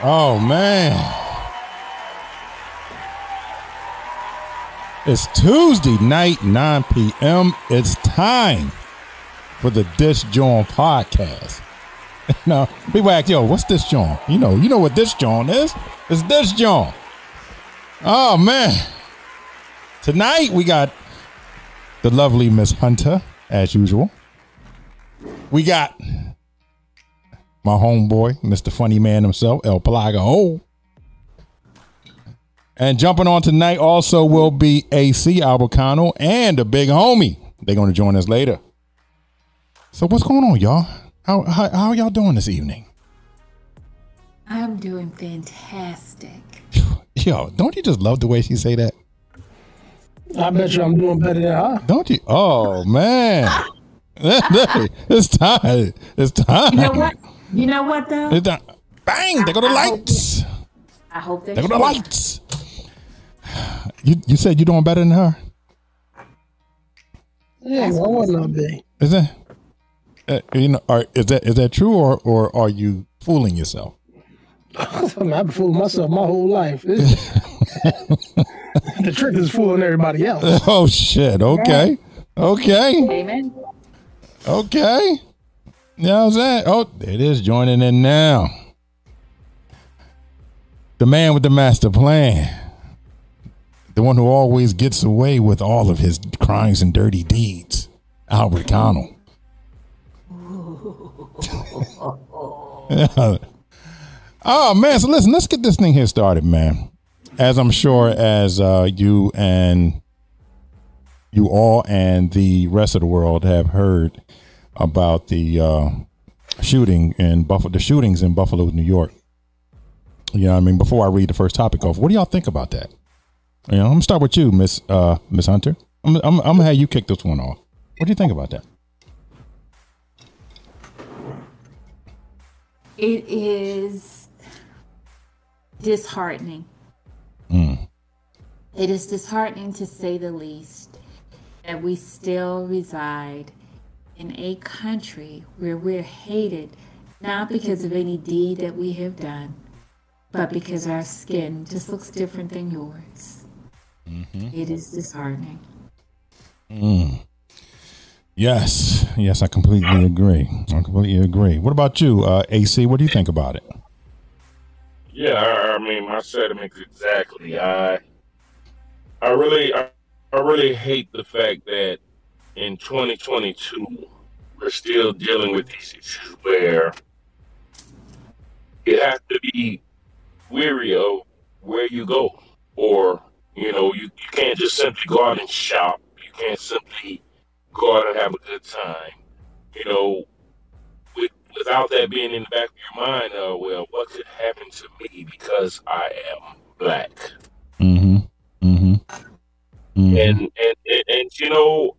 Oh man. It's Tuesday night, 9 p.m. It's time for the Dis'JAWN podcast. now, people ask, yo, what's Dis'JAWN? You know, you know what Dis'JAWN is? It's Dis'JAWN. Oh man. Tonight we got the lovely Miss Hunter, as usual. We got my homeboy, Mr. Funny Man himself, El Plaga. Oh. And jumping on tonight also will be AC Albacano and the big homie. They're going to join us later. So what's going on, y'all? How, how, how are y'all doing this evening? I'm doing fantastic. Yo, don't you just love the way she say that? I bet you I'm doing better than her. Don't you? Oh man. it's time. It's time. You know what? You know what though? It's time. Bang! There go the I hope lights. I hope they. There go the lights. You you said you're doing better than her. Yeah, why wouldn't be? Is that uh, you know? Are, is that is that true or or are you fooling yourself? I mean, I've been fooling myself my whole life. The trick is fooling everybody else. Oh shit! Okay, okay, Amen. okay. You know what I'm saying? Oh, it is joining in now. The man with the master plan. The one who always gets away with all of his crimes and dirty deeds. Albert Connell. oh man, so listen, let's get this thing here started, man. As I'm sure as uh, you and you all and the rest of the world have heard about the uh, shooting in Buffalo, the shootings in Buffalo, New York. You know, what I mean, before I read the first topic off, what do y'all think about that? You know, I'm gonna start with you, Miss uh, Miss Hunter. I'm, I'm, I'm gonna have you kick this one off. What do you think about that? It is disheartening. It is disheartening to say the least that we still reside in a country where we're hated not because of any deed that we have done, but because our skin just looks different than yours. It is disheartening. Yes, yes, I completely agree. I completely agree. What about you, uh, AC? What do you think about it? Yeah, I, I mean, my sentiments exactly. I, I really, I, I really hate the fact that in 2022 we're still dealing with these issues where you have to be weary of where you go, or you know, you, you can't just simply go out and shop. You can't simply go out and have a good time. You know, with, without that being in the back of your mind, uh, well, what could happen to me because I am black? Mm-hmm. Mm-hmm. mm-hmm. And, and, and, and you know,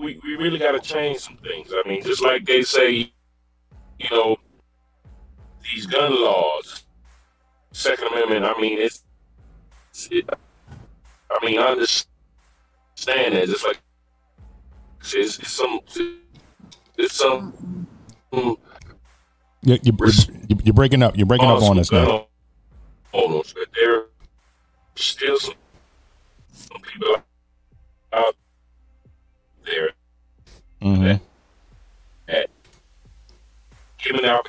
we, we really got to change some things. I mean, just like they say, you know, these gun laws, Second Amendment, I mean, it's, it, I mean, I understand that. Just like, it's, it's some, it's some, You, you, you, you're breaking up. You're breaking up on us now. Owners, but there are still some, some people out there Mm-hmm. that given the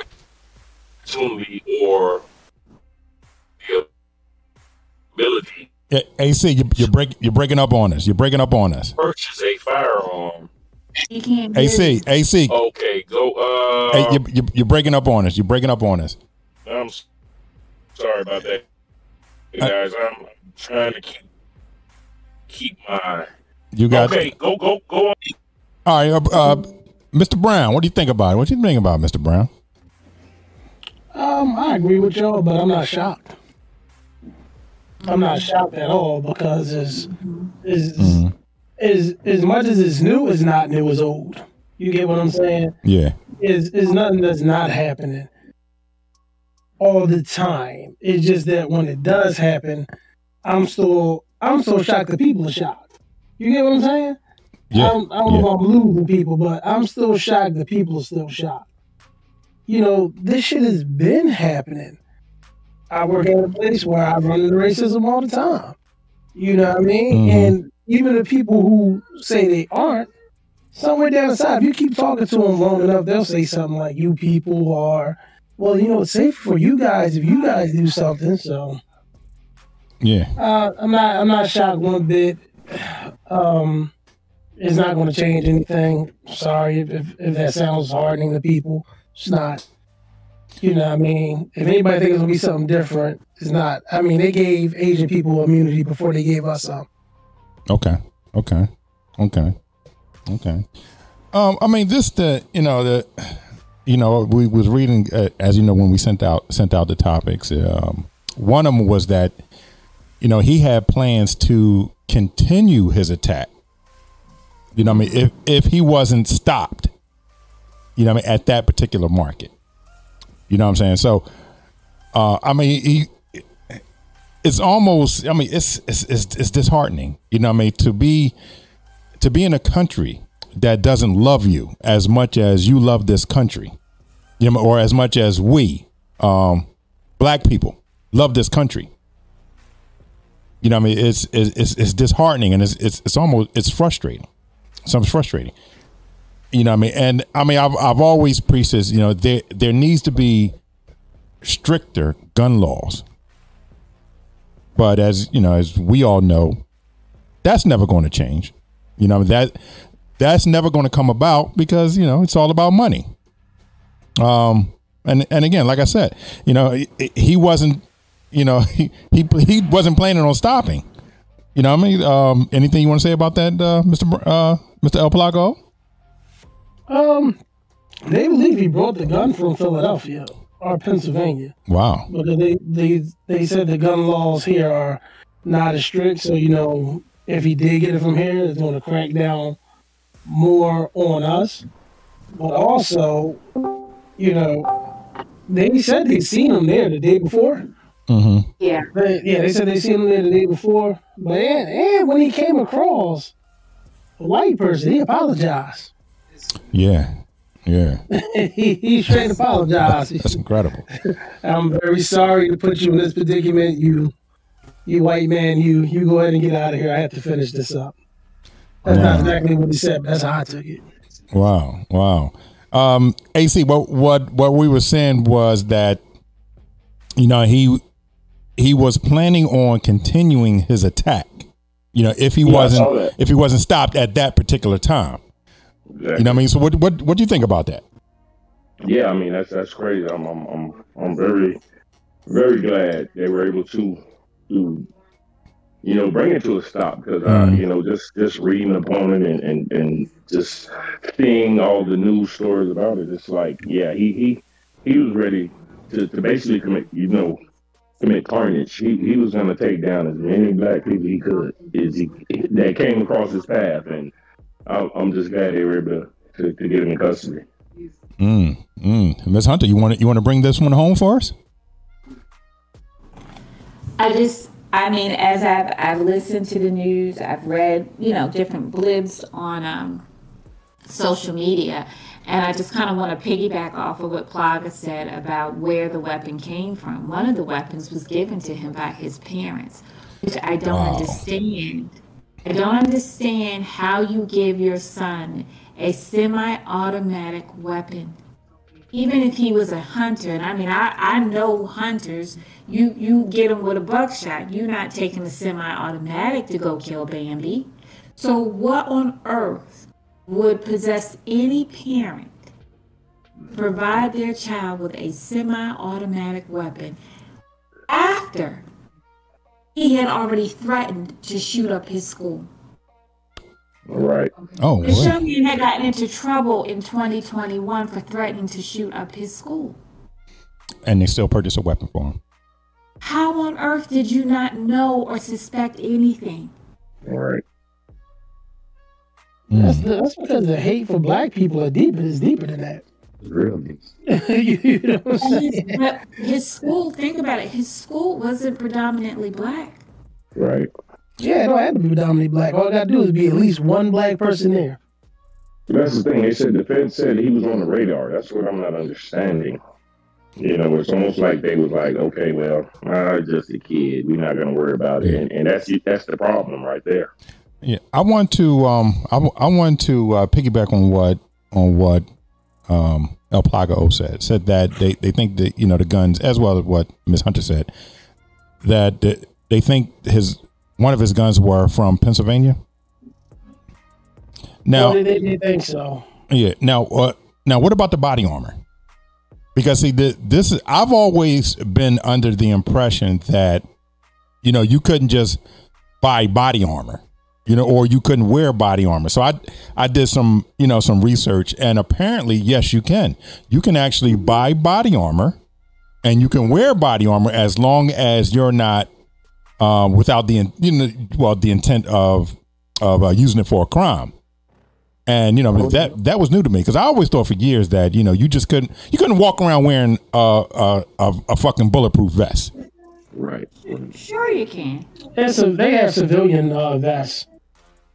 opportunity or the ability Yeah, AC, you, you're break, you're breaking up on us. You're breaking up on us. purchase a firearm. You can't hear AC, you. AC, Okay, go. Uh, hey, you, you, you're breaking up on us. You're breaking up on us. I'm sorry about that, you guys. I'm trying to keep keep my. You got Okay, go go go on. all right, uh, uh, Mr. Brown. What do you think about it? What do you think about it, Mr. Brown? Um, I agree with y'all, but I'm not shocked. I'm not shocked at all because it's, is is as much as it's new, it's not new, it's old. You get what I'm saying? Yeah, Is is nothing that's not happening all the time. It's just that when it does happen, I'm still I'm so shocked that people are shocked. You get what I'm saying? yeah, I don't, I don't yeah. know if I'm losing people, but I'm still shocked that people are still shocked. You know, this shit has been happening. I work at a place where I run into racism all the time. You know what I mean? Mhm. And even the people who say they aren't, somewhere down the side, if you keep talking to them long enough, they'll say something like, "You people are." Well, you know, it's safe for you guys if you guys do something. So Yeah. uh, I'm not. I'm not shocked one bit. Um, it's not going to change anything. Sorry if, if, if that sounds hardening to people. It's not. You know what I mean? If anybody thinks it's going to be something different, it's not. I mean, they gave Asian people immunity before they gave us some. Okay. Okay. Okay. Okay. Um, I mean, this the you know the you know we was reading uh, as you know when we sent out sent out the topics. Um, one of them was that you know he had plans to continue his attack. You know, what I mean, if if he wasn't stopped, you know, what I mean, at that particular market. You know what I'm saying? So, uh, I mean, he it's almost i mean it's, it's it's it's disheartening you know what i mean to be to be in a country that doesn't love you as much as you love this country you know or as much as we um black people love this country you know what i mean? It's it's it's, disheartening and it's, it's it's almost it's frustrating. Some frustrating. You know i mean? And i mean i've, I've always preached this you know there there needs to be stricter gun laws. But as you know, as we all know, that's never going to change. You know that that's never going to come about because you know it's all about money. Um, and and again, like I said, you know, he wasn't, you know, he, he he wasn't planning on stopping. You know, what I mean, um, anything you want to say about that, uh, Mister uh, Mister El Plaga? Um, they believe he brought the gun from Philadelphia or Pennsylvania. Wow. because they, they they said the gun laws here are not as strict. So you know, if he did get it from here, it's going to crack down more on us. But also, you know, they said they'd seen him there the day before. Mm-hmm. Yeah. They, yeah, they said they seen him there the day before. But and, and when he came across a white person, he apologized. Yeah. Yeah. he, he straight apologized. That's incredible. I'm very sorry to put you in this predicament. You, you white man, you you go ahead and get out of here. I have to finish this up. That's not exactly what he said, but that's how I took it. Wow, wow. Um, AC, what what what we were saying was that you know he he was planning on continuing his attack. You know, if he Yeah, wasn't if he wasn't stopped at that particular time. Exactly. You know what I mean? So what what what do you think about that? Yeah, I mean that's that's crazy. I'm I'm I'm I'm very very glad they were able to to you know bring it to a stop because uh, Mhm. you know just just reading upon it and, and and just seeing all the news stories about it, it's like yeah he he he was ready to, to basically commit you know commit carnage. He he was going to take down as many black people he could as he that came across his path, and I'm, I'm just glad they were able to, to, to get him in custody. Mm, mm. Ms. Hunter, you want to you want to bring this one home for us? I just, I mean, as I've I've listened to the news, I've read, you know, different blibs on um, social media, and I just kind of want to piggyback off of what Plaga said about where the weapon came from. One of the weapons was given to him by his parents, which I don't Wow. understand. I don't understand how you give your son a semi-automatic weapon even if he was a hunter, and I mean, I, I know hunters, you, you get them with a buckshot. You're not taking a semi automatic to go kill Bambi. So, what on earth would possess any parent provide their child with a semi automatic weapon after he had already threatened to shoot up his school? All right. Oh, This boy. man had gotten into trouble in 2021 for threatening to shoot up his school. and they still purchased a weapon for him. How on earth did you not know or suspect anything? All right. That's, hmm. that's because the hate for black people are deeper. It's deeper than that. Really? you, you know what I'm saying? But his school, think about it, his school wasn't predominantly black. Right. Yeah, it don't have to be predominantly black. All I got to do is be at least one black person there. That's the thing. They said the Fed said he was on the radar. That's what I'm not understanding. You know, it's almost like they was like, okay, well, I'm just a kid. We're not going to worry about it, and, and that's that's the problem right there. Yeah, I want to um I, I want to uh, piggyback on what on what um El Plaga said said that they, they think that you know the guns as well as what Miss Hunter said that they think his one of his guns were from Pennsylvania. Now they, they think so. Yeah. Now uh, now what about the body armor? Because see the, this is I've always been under the impression that you know you couldn't just buy body armor you know, or you couldn't wear body armor. So I I did some, you know, some research and apparently yes, you can. You can actually buy body armor and you can wear body armor as long as you're not um, without the you know well the intent of of uh, using it for a crime. And you know oh, that that was new to me because I always thought for years that you know you just couldn't you couldn't walk around wearing a a, a, a fucking bulletproof vest. Right. Sure, you can. It's a, they have civilian uh, vests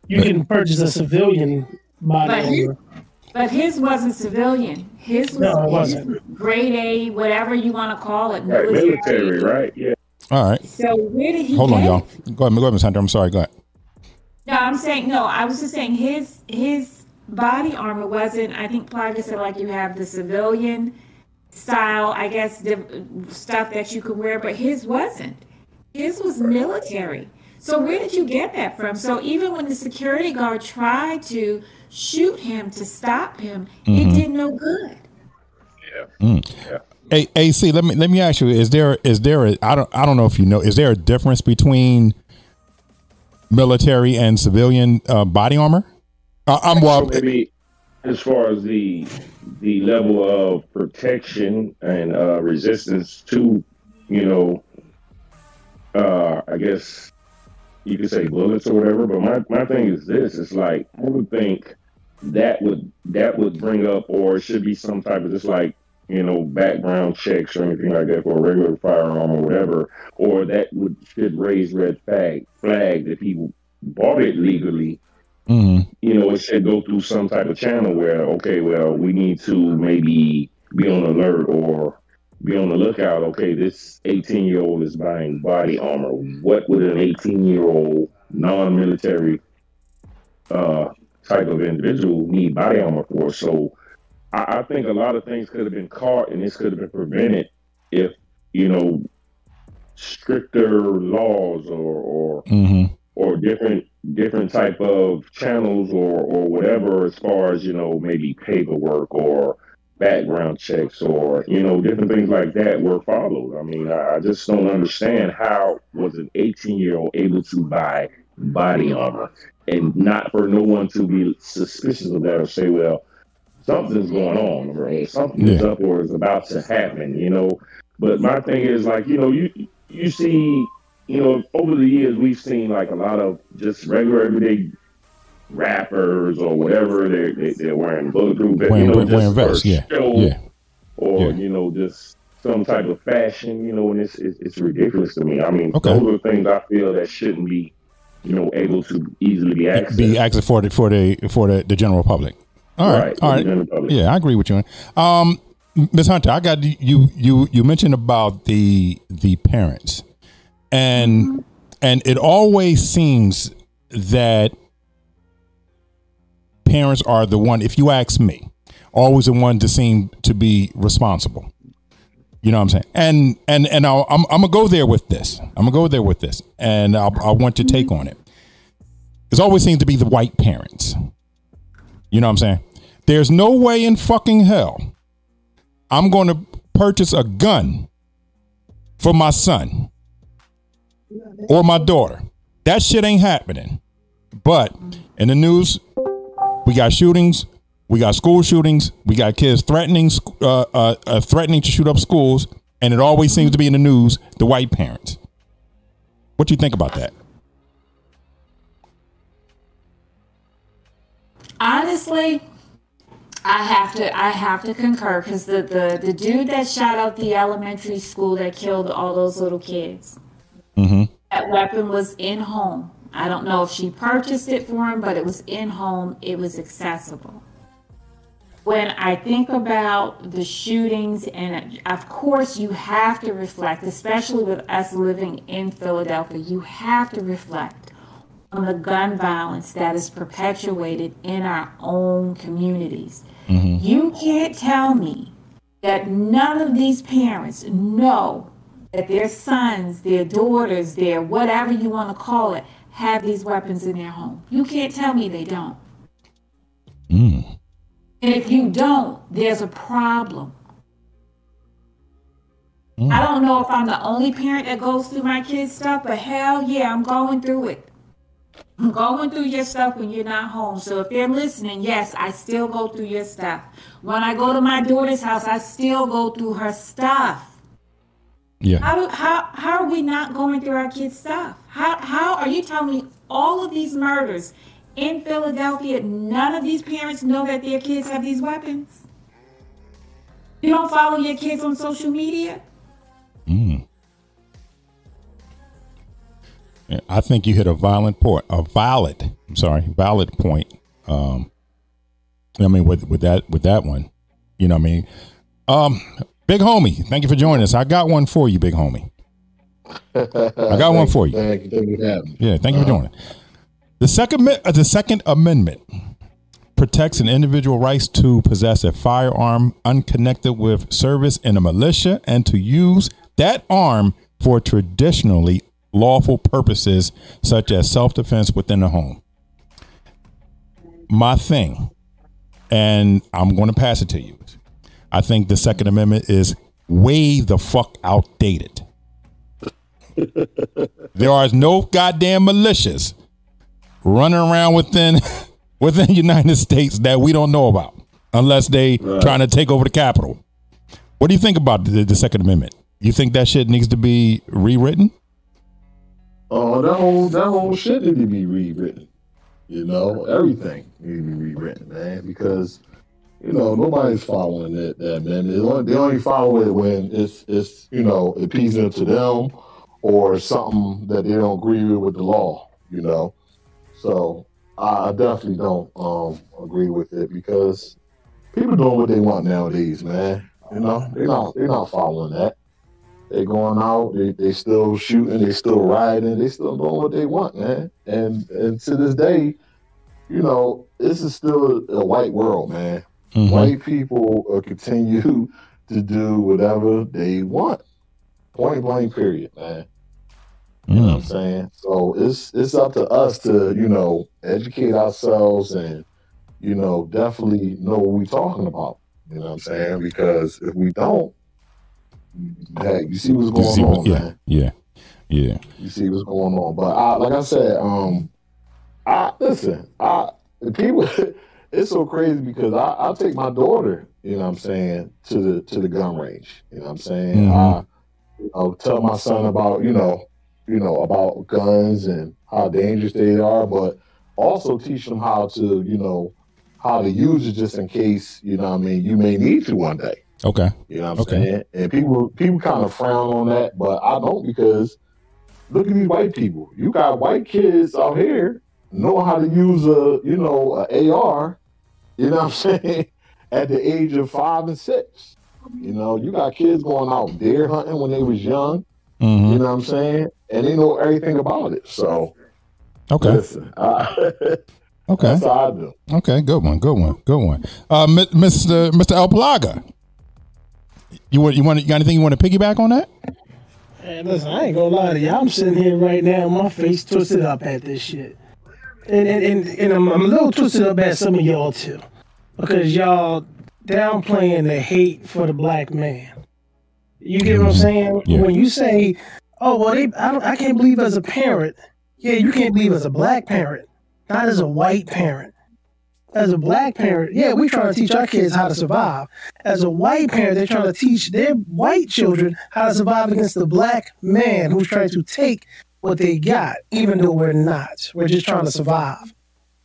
you can purchase a civilian body but his, but his wasn't civilian. His was, no, it wasn't. grade A, whatever you want to call it. Right, military, right? Yeah. All right. So where did he? Hold on, y'all. Go ahead, go ahead, Ms. Hunter. I'm sorry. Go ahead. No, I'm saying no. I was just saying his his body armor wasn't. I think Plaga said like you have the civilian style, I guess, stuff that you could wear, but his wasn't. His was military. So where did you get that from? So even when the security guard tried to shoot him to stop him, mm-hmm. it did no good. Yeah. Mm. yeah. Hey, AC, let me let me ask you: Is there is there a I don't I don't know if you know is there a difference between military and civilian uh, body armor? Uh, I'm well. Maybe as far as the the level of protection and uh, resistance to, you know, uh, I guess you could say bullets or whatever. But my, my thing is this: it's like I would think that would that would bring up, or it should be some type of just like you know background checks or anything like that for a regular firearm or whatever, or that would should raise red flag flag that people bought it legally. Mm-hmm. You know, it should go through some type of channel where okay, well, we need to maybe be on alert or be on the lookout. Okay, this 18 year old is buying body armor. What would an 18 year old non military uh, type of individual need body armor for? So I, I, think a lot of things could have been caught and this could have been prevented if, you know, stricter laws or, or, mm-hmm. or different different type of channels or, or whatever as far as, you know, maybe paperwork or background checks or you know different things like that were followed. I mean, I, I just don't understand how was an 18 year old able to buy body armor and not for no one to be suspicious of that or say, well, something's going on or something is up or is about to happen, you know. But my thing is like, you know, you you see, you know, over the years we've seen like a lot of just regular everyday rappers or whatever they're, they, are wearing bulletproof vests, wearing, you know, wearing vests, yeah, yeah, or yeah. you know, just some type of fashion, you know, and it's it's, it's ridiculous to me. I mean, okay. those are things I feel that shouldn't be, you know, able to easily be accessed. Be accessed for the for the for the, the general public. All right, right all right. Yeah, I agree with you. Um, Ms. Hunter, I got you. You you mentioned about the the parents, and mm-hmm. and it always seems that parents are the one, if you ask me, always the one to seem to be responsible. You know what I'm saying? And and and I'll, I'm I'm gonna go there with this. I'm gonna go there with this, and I'll, I want your take on it. It always seems to be the white parents. You know what I'm saying? There's no way in fucking hell I'm going to purchase a gun for my son or my daughter. That shit ain't happening. But in the news, we got shootings. We got school shootings. We got kids threatening, uh, uh, uh, threatening to shoot up schools, and it always seems to be in the news. The white parents. What do you think about that? Honestly, I have to I have to concur because the, the the dude that shot up the elementary school that killed all those little kids, mm-hmm. that weapon was in home. I don't know if she purchased it for him, but it was in home. It was accessible. when I think about the shootings, and of course, you have to reflect, especially with us living in Philadelphia, you have to reflect on the gun violence that is perpetuated in our own communities. Mm-hmm. You can't tell me that none of these parents know that their sons, their daughters, their whatever you want to call it, have these weapons in their home. You can't tell me they don't. Mm. And if you don't, there's a problem. Mm. I don't know if I'm the only parent that goes through my kids' stuff, but hell yeah, I'm going through it. I'm going through your stuff when you're not home. So if they're listening, yes, I still go through your stuff. When I go to my daughter's house, I still go through her stuff. Yeah. How, do, how, how are we not going through our kids' stuff? How, how are you telling me all of these murders in Philadelphia, none of these parents know that their kids have these weapons. You don't follow your kids on social media? Mm. I think you hit a violent point, a valid, I'm sorry, valid point. Um, I mean, with, with that, with that one, you know what I mean? Um, big homie, thank you for joining us. I got one for you, big homie. I got one for you. Thank you. Thank you yeah, thank you for joining. The second, uh, the Second Amendment protects an individual rights to possess a firearm unconnected with service in a militia and to use that arm for traditionally lawful purposes such as self-defense within the home. My thing, and I'm going to pass it to you. I think the Second Amendment is way the fuck outdated. there are no goddamn militias running around within within the United States that we don't know about unless they right. trying to take over the Capitol. What do you think about the, the, Second Amendment? You think that shit needs to be rewritten? Oh, that whole that whole shit need to be rewritten. You know, everything need to be rewritten, man, because you know nobody's following it. That man, they only, they only follow it when it's it's you know appeasing to them or something that they don't agree with, with the law. You know, so I definitely don't um, agree with it because people doing what they want nowadays, man. You know, they're not they're not following that. They going out, they they still shooting, they still riding, they still doing what they want, man. And and to this day, you know, this is still a white world, man. Mm-hmm. White people uh, continue to do whatever they want. Point blank, period, man. You know what I'm mm. saying? So it's it's up to us to, you know, educate ourselves and, you know, definitely know what we're talking about. You know what I'm saying? Because if we don't, hey, you see what's going on, yeah, man. Yeah. Yeah. You see what's going on. But I like I said, um, I listen, I the people it's so crazy because I, I take my daughter, you know what I'm saying, to the to the gun range. You know what I'm saying? Mm-hmm. I you know, tell my son about, you know, you know, about guns and how dangerous they are, but also teach them how to, you know, how to use it just in case, you know I mean, you may need to one day. Okay. You know what I'm okay. saying? And people people kind of frown on that, but I don't because look at these white people. You got white kids out here know how to use a, you know, a AR, you know what I'm saying, at the age of five and six. You know, you got kids going out deer hunting when they was young. Mm-hmm. You know what I'm saying? And they know everything about it. So, okay. Listen, I, okay. That's how I do. Okay, good one, good one, good one. Uh, Mr. Mr. El Plaga, you want you want you got anything you want to piggyback on that? Hey, listen, I ain't gonna lie to you. I'm sitting here right now, my face twisted up at this shit, and and and, and I'm, I'm a little twisted up at some of y'all too, because y'all downplaying the hate for the black man. You get what I'm saying? Yeah. When you say, "Oh well, they, I, don't, I can't believe as a parent," yeah, you can't believe as a black parent, not as a white parent. As a black parent, yeah, we're trying to teach our kids how to survive. As a white parent, they're trying to teach their white children how to survive against the black man who's trying to take what they got, even though we're not. We're just trying to survive.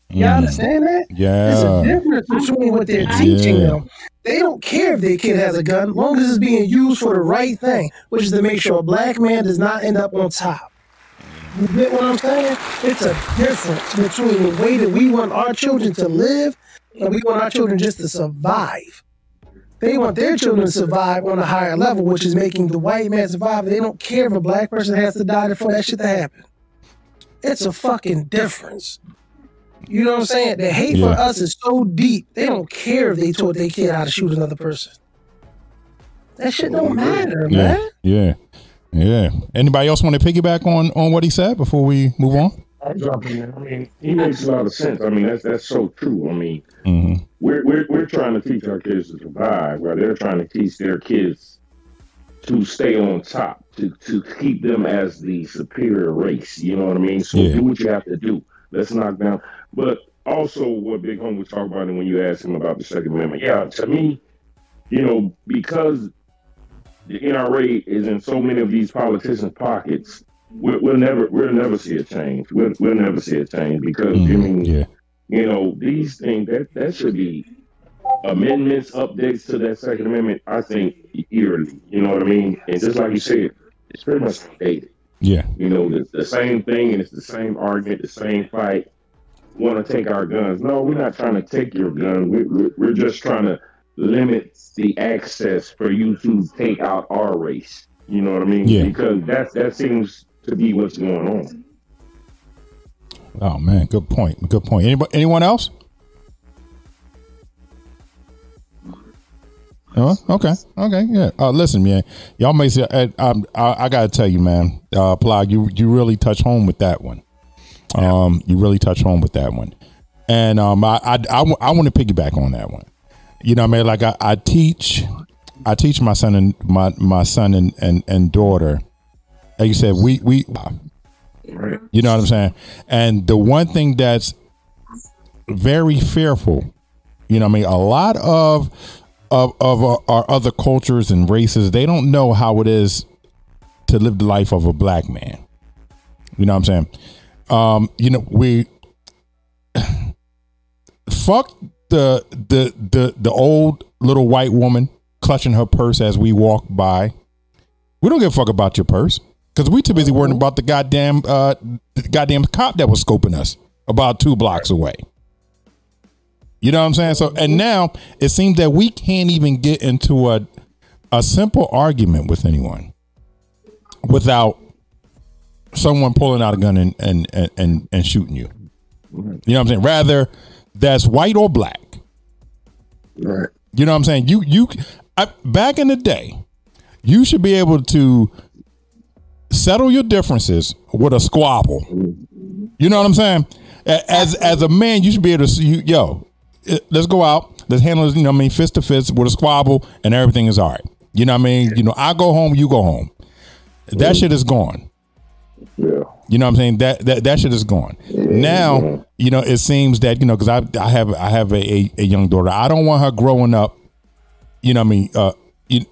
Y'all mm. understand that? Yeah. There's a difference between what they're teaching yeah. them. They don't care if their kid has a gun, long as it's being used for the right thing, which is to make sure a black man does not end up on top. You get what I'm saying? It's a difference between the way that we want our children to live and we want our children just to survive. They want their children to survive on a higher level, which is making the white man survive. They don't care if a black person has to die for that shit to happen. It's a fucking difference. You know what I'm saying? The hate Yeah. for us is so deep. They don't care if they taught their kid how to shoot another person. That shit don't matter, Yeah, man. yeah, yeah. Anybody else want to piggyback on on what he said before we move on? I'm jumping in. I mean, he makes a lot of sense. I mean, that's that's so true. I mean, hmm we're we're we're trying to teach our kids to survive, while they're trying to teach their kids to stay on top, to to keep them as the superior race. You know what I mean? So Yeah. do what you have to do. Let's knock down. But also, what Big Home was talking about, and when you asked him about the Second Amendment, yeah, to me, you know, because the NRA is in so many of these politicians' pockets. We'll, we'll never, we'll never see a change. We'll, we'll never see a change because I mean, Mm-hmm. Yeah, you know, these things that that should be amendments, updates to that Second Amendment. I think yearly. You know what I mean? And just like you said, it's pretty much dated. yeah, You know, the, the same thing, and it's the same argument, the same fight. Want to take our guns? No, we're not trying to take your gun. We're, we're, we're just trying to limit the access for you to take out our race. You know what I mean? Yeah. Because that that seems to be what's going on. Oh man, good point. Good point. Anybody, anyone else? Oh, okay, okay, yeah. Uh, listen, man, y'all may say, um, I, I gotta tell you, man, uh, Plag, you you really touch home with that one. Um, you really touch home with that one, and um, I I, I, want to piggyback on that one. You know, what I mean, like I, I teach, I teach my son and my my son and and, and daughter. Like you said, we we Right. you know what I'm saying? And the one thing that's very fearful, you know, what I mean, a lot of of of our, our other cultures and races, they don't know how it is to live the life of a black man. You know what I'm saying? Um, you know, we fuck the the the the old little white woman clutching her purse as we walk by. We don't give a fuck about your purse because we too busy worrying about the goddamn uh the goddamn cop that was scoping us about two blocks away. You know what I'm saying? So and now it seems that we can't even get into a a simple argument with anyone without someone pulling out a gun and and and, and, and shooting you. You know what I'm saying? Rather that's white or black. Right. You know what I'm saying? You you I, back in the day, you should be able to settle your differences with a squabble. You know what I'm saying? As as a man, you should be able to see, you, yo, eh, let's go out, let's handle this, you know what I mean, fist to fist with a squabble and everything is all right. You know what I mean? You know, I go home, you go home. That shit is gone. Yeah. You know what I'm saying? That that that shit is gone. Now, you know, it seems that, you know, because I I have I have a, a, a young daughter. I don't want her growing up, you know what I mean, uh you,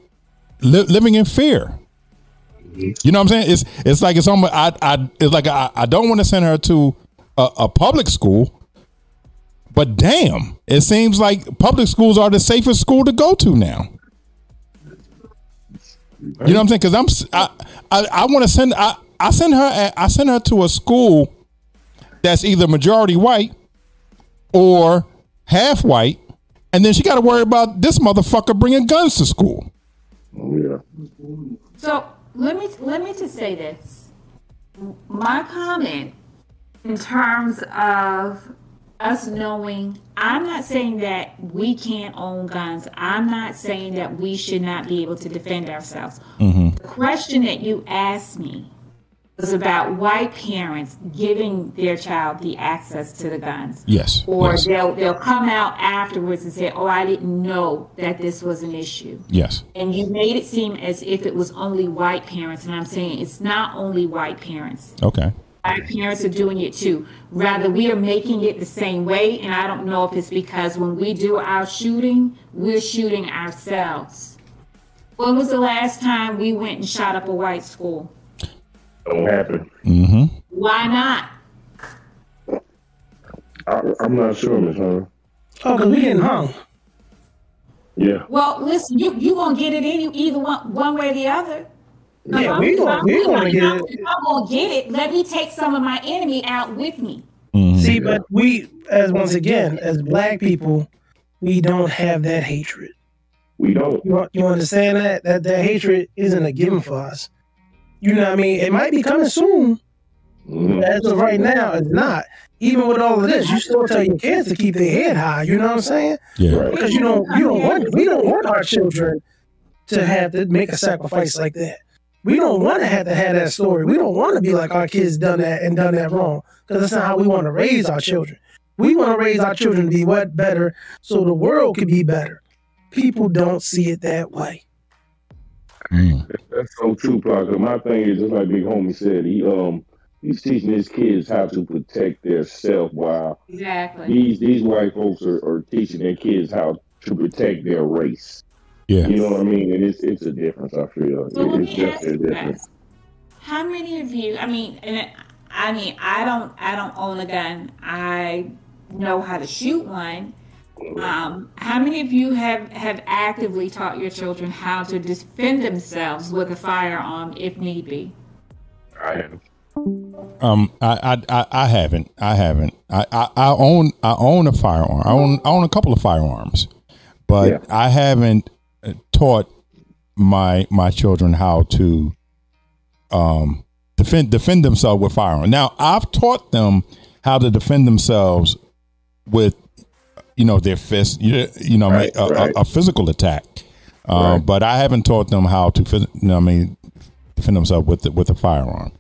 li- living in fear. You know what I'm saying? It's it's like it's almost I I it's like I, I don't want to send her to a, a public school, but damn, it seems like public schools are the safest school to go to now. You know what I'm saying? Because I'm s- I I, I want to send I I send her I send her to a school that's either majority white or half white, and then she got to worry about this motherfucker bringing guns to school. Oh, yeah. So let me let me just say this. My comment in terms of us knowing, I'm not saying that we can't own guns. I'm not saying that we should not be able to defend ourselves. Mm-hmm. The question that you asked me was about white parents giving their child the access to the guns Yes. or yes. they'll they'll come out afterwards and say, "Oh, I didn't know that this was an issue." Yes. And you made it seem as if it was only white parents, and I'm saying it's not only white parents. Okay. Black parents are doing it too. Rather, we are making it the same way, and I don't know if it's because when we do our shooting, we're shooting ourselves. When was the last time we went and shot up a white school? Don't happen. Mm-hmm. Why not? I, I'm not sure, Miss Hunter. Oh, because we getting hung. Yeah. Well, listen, you you gonna get it any either one one way or the other. Yeah, If we if gonna- we if gonna get I'm, it. I'm gonna get it, let me take some of my enemy out with me. Mhm. See, but we, as once again, as black people, we don't have that hatred. We don't. You, you understand that? That that hatred isn't a given for us. You know what I mean? It might be coming soon. Mhm. As of right now, it's not. Even with all of this, you still tell your kids to keep their head high. You know what I'm saying? Yeah. Right. Because you don't, you don't want, we don't want our children to have to make a sacrifice like that. We don't want to have to have that story. We don't want to be like our kids done that and done that wrong. Because that's not how we want to raise our children. We want to raise our children to be what better, so the world could be better. People don't see it that way. Mm. That's so true, Parker. My thing is just like Big Homie said. He um he's teaching his kids how to protect their self, while Exactly. these these white folks are, are teaching their kids how to protect their race. Yeah. You know what I mean? And it's it's a difference. I feel So let it's me ask just a you difference. guys: How many of you? I mean, and I mean, I don't, I don't own a gun. I know how to shoot one. Um, how many of you have have actively taught your children how to defend themselves with a firearm if need be? I have. Um, I, I, I, I haven't. I haven't. I, I, I own, I own a firearm. I own, I own a couple of firearms, but Yeah. I haven't uh, taught my my children how to um defend defend themselves with firearm. Now, I've taught them how to defend themselves with, you know, their fist You, you know, Right, a, a- right. a, physical attack. Uh, Right. But I haven't taught them how to, you know, I mean, defend themselves with the, with a firearm.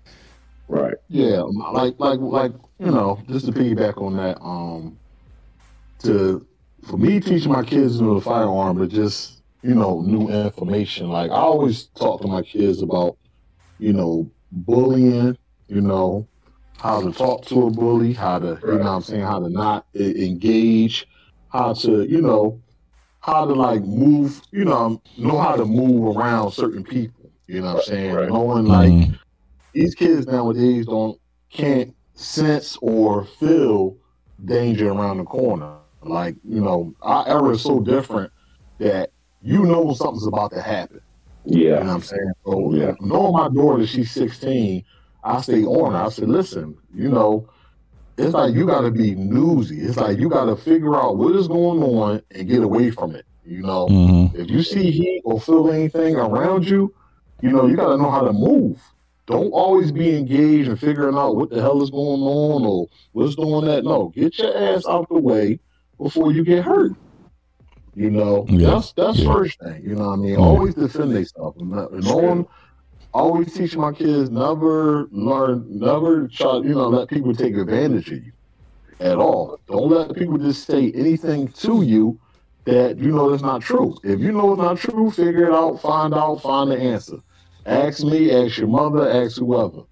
Right. Yeah, like like like you know, just to piggyback on that, um, to for me teaching my kids with a firearm, but just you know, new information. Like I always talk to my kids about, you know, bullying. You know, how to talk to a bully, how to you know, what I'm saying how to not engage, how to you know, how to like move. You know, know how to move around certain people. You know what I'm saying? Right. Knowing like Mhm. these kids nowadays don't can't sense or feel danger around the corner. Like, you know, our era is so different that you know something's about to happen. You know what Yeah. I'm saying? So Yeah. knowing my daughter, she's 16, I stay on her. I said, listen, you know, it's like you gotta be newsy. It's like you gotta figure out what is going on and get away from it. You know, Mhm. if you see heat or feel anything around you, you know, you got to know how to move. Don't always be engaged and figuring out what the hell is going on or what's doing that. No, get your ass out the way before you get hurt. You know, Yeah, that's that's yeah. first thing. You know what I mean? Yeah. Always defend yourself. themselves. No no one, always teach my kids never learn, never try, you know, let people take advantage of you at all. Don't let people just say anything to you that you know that's not true. If you know it's not true, figure it out, find out, find the answer. Ask me, ask your mother, ask whoever.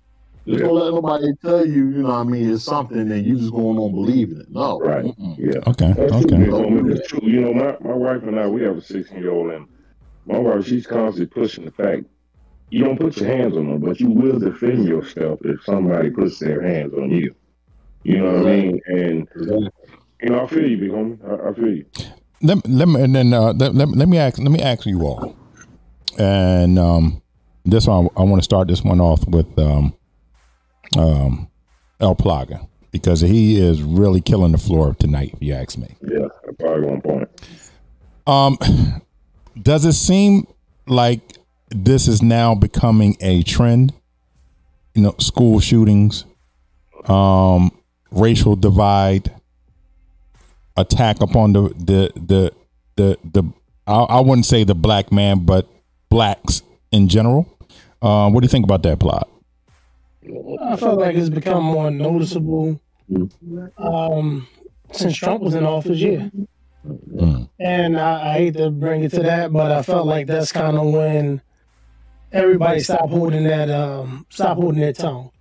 Just don't let nobody tell you, you know what I mean, it's something and you just going on believing it. No. Right. Mm-mm. Yeah. Okay. That's true, Okay. Big true. You know, my, my wife and I, we have a 16 year old, and my wife, she's constantly pushing the fact you don't put your hands on them, but you will defend yourself if somebody puts their hands on you. You know what I mean? And, you know, I feel you, Big Homie. I, I feel you. let, let me and then uh, let, let, let me ask let me ask you all and um this one i want to start this one off with um um el plaga because he is really killing the floor tonight if you ask me Yeah, probably one point. um does it seem like this is now becoming a trend you know school shootings um racial divide attack upon the the the the, the I, I wouldn't say the black man but blacks in general uh, what do you think about that plot I felt like it's become more noticeable um, since Trump was in office. Yeah, Mm. and I, I hate to bring it to that, but I felt like that's kind of when everybody stop holding that um, stopped holding their tongue.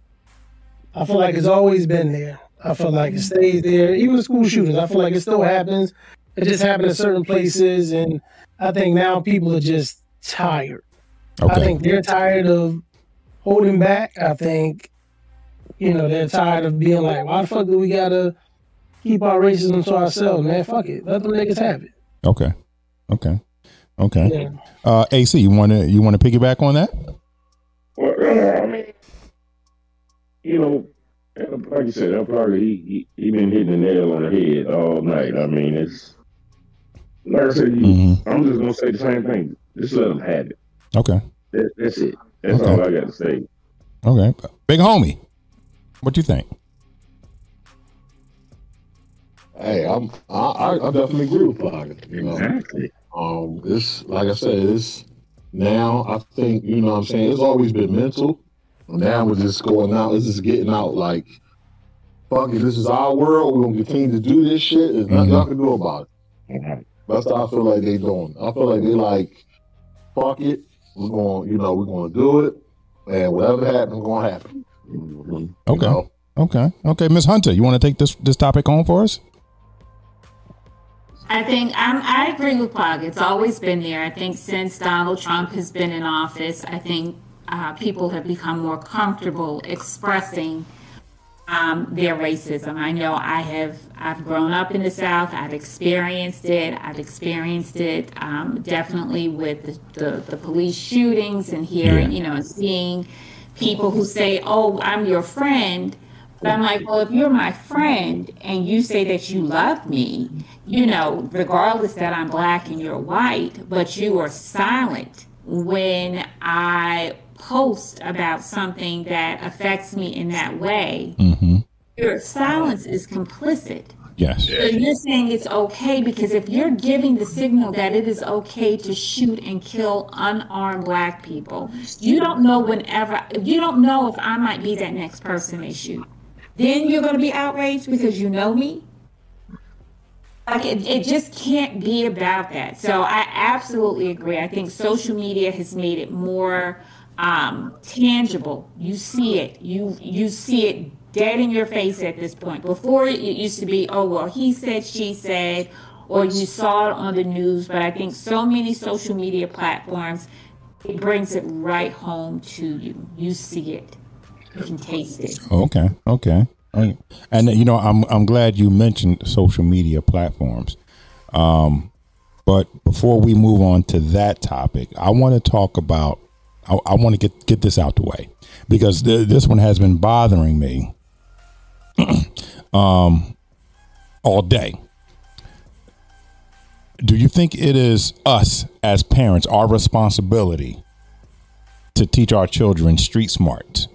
I feel like it's always been there. I feel like it stays there. Even the school shootings, I feel like it still happens. It just happened in certain places, and I think now people are just tired. Okay. I think they're tired of holding back. I think, you know, they're tired of being like, why the fuck do we gotta keep our racism to ourselves, man? Fuck it. Let them niggas have it. okay okay okay Yeah. uh ac you want to you want to piggyback on that Well, I mean, you know, like you said, El Plaga, he, he he been hitting the nail on the head all night. I mean, it's like I said, you, Mhm. I'm just gonna say the same thing. Just let them have it. Okay. That, that's it. That's Okay. all I got to say. Okay. Big homie, what do you think? Hey, I'm I, I I definitely agree with Plaga. You know, Exactly. Um, this like I said, it's now I think you know what I'm saying it's always been mental. Now we're just going out. It's just getting out like, fuck it. This is our world. We're gonna continue to do this shit. There's nothing y'all can do about it. That's how I feel like they're doing. I feel like they like, fuck it. We're going, you know, we're gonna do it, and whatever happens, gonna happen. Mhm. You Okay. know? Okay. Okay. Miss Hunter, you want to take this this topic home for us? I think I'm, I agree with Pug. It's always been there. I think since Donald Trump has been in office, I think uh, people have become more comfortable expressing um, their racism. I know I have. I've grown up in the South. I've experienced it. I've experienced it um, definitely with the, the, the police shootings and hearing, Yeah. you know, seeing people who say, "Oh, I'm your friend." But I'm like, well, if you're my friend and you say that you love me, you know, regardless that I'm black and you're white, but you are silent when I post about something that affects me in that way, Mm-hmm. your silence is complicit. Yes. So you're saying it's okay because if you're giving the signal that it is okay to shoot and kill unarmed black people, you don't know whenever, you don't know if I might be that next person they shoot. Then you're going to be outraged because you know me. Like it, it just can't be about that. So I absolutely agree. I think social media has made it more um, tangible. You see it. You you see it dead in your face at this point. Before it used to be, oh well, he said, she said, or you saw it on the news. But I think so many social media platforms, it brings it right home to you. You see it. You can taste it. Okay. Okay. Okay. And you know, I'm I'm glad you mentioned social media platforms. Um, but before we move on to that topic, I want to talk about. I, I want to get get this out the way because th- this one has been bothering me um, all day. Do you think it is us as parents our responsibility to teach our children street smarts?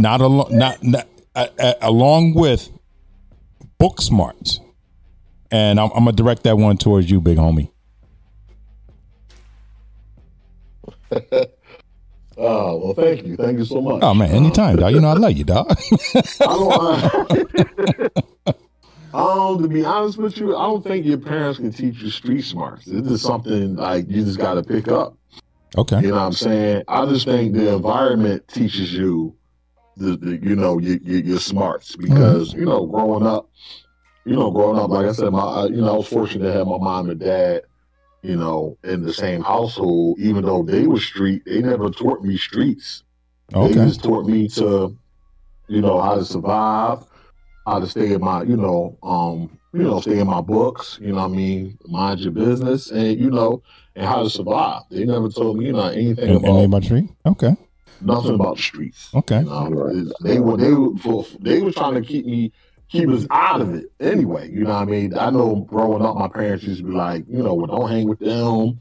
Not along not, not uh, uh, along with book smarts and I'm, I'm gonna direct that one towards you big homie Oh well, thank you, thank you so much. oh man anytime dog you know i love you dog I don't. Uh, um, to be honest with you, I don't think your parents can teach you street smarts. This is something like you just got to pick up. okay You know what I'm saying? I just think the environment teaches you the, the you know your, your, your smarts because you know growing up, you know growing up, like I said, my you know I was fortunate to have my mom and dad, you know, in the same household. Even though they were street, they never taught me streets. Okay. They just taught me to, you know, how to survive, how to stay in my, you know, um, you know, stay in my books. You know, what I mean, mind your business, and you know, and how to survive. They never told me, you know, anything and, about and anybody street okay nothing about the streets. okay You know, they were they were for, they were trying to keep me keep us out of it anyway. You know what I mean? I know growing up, my parents used to be like, you know, well, don't hang with them.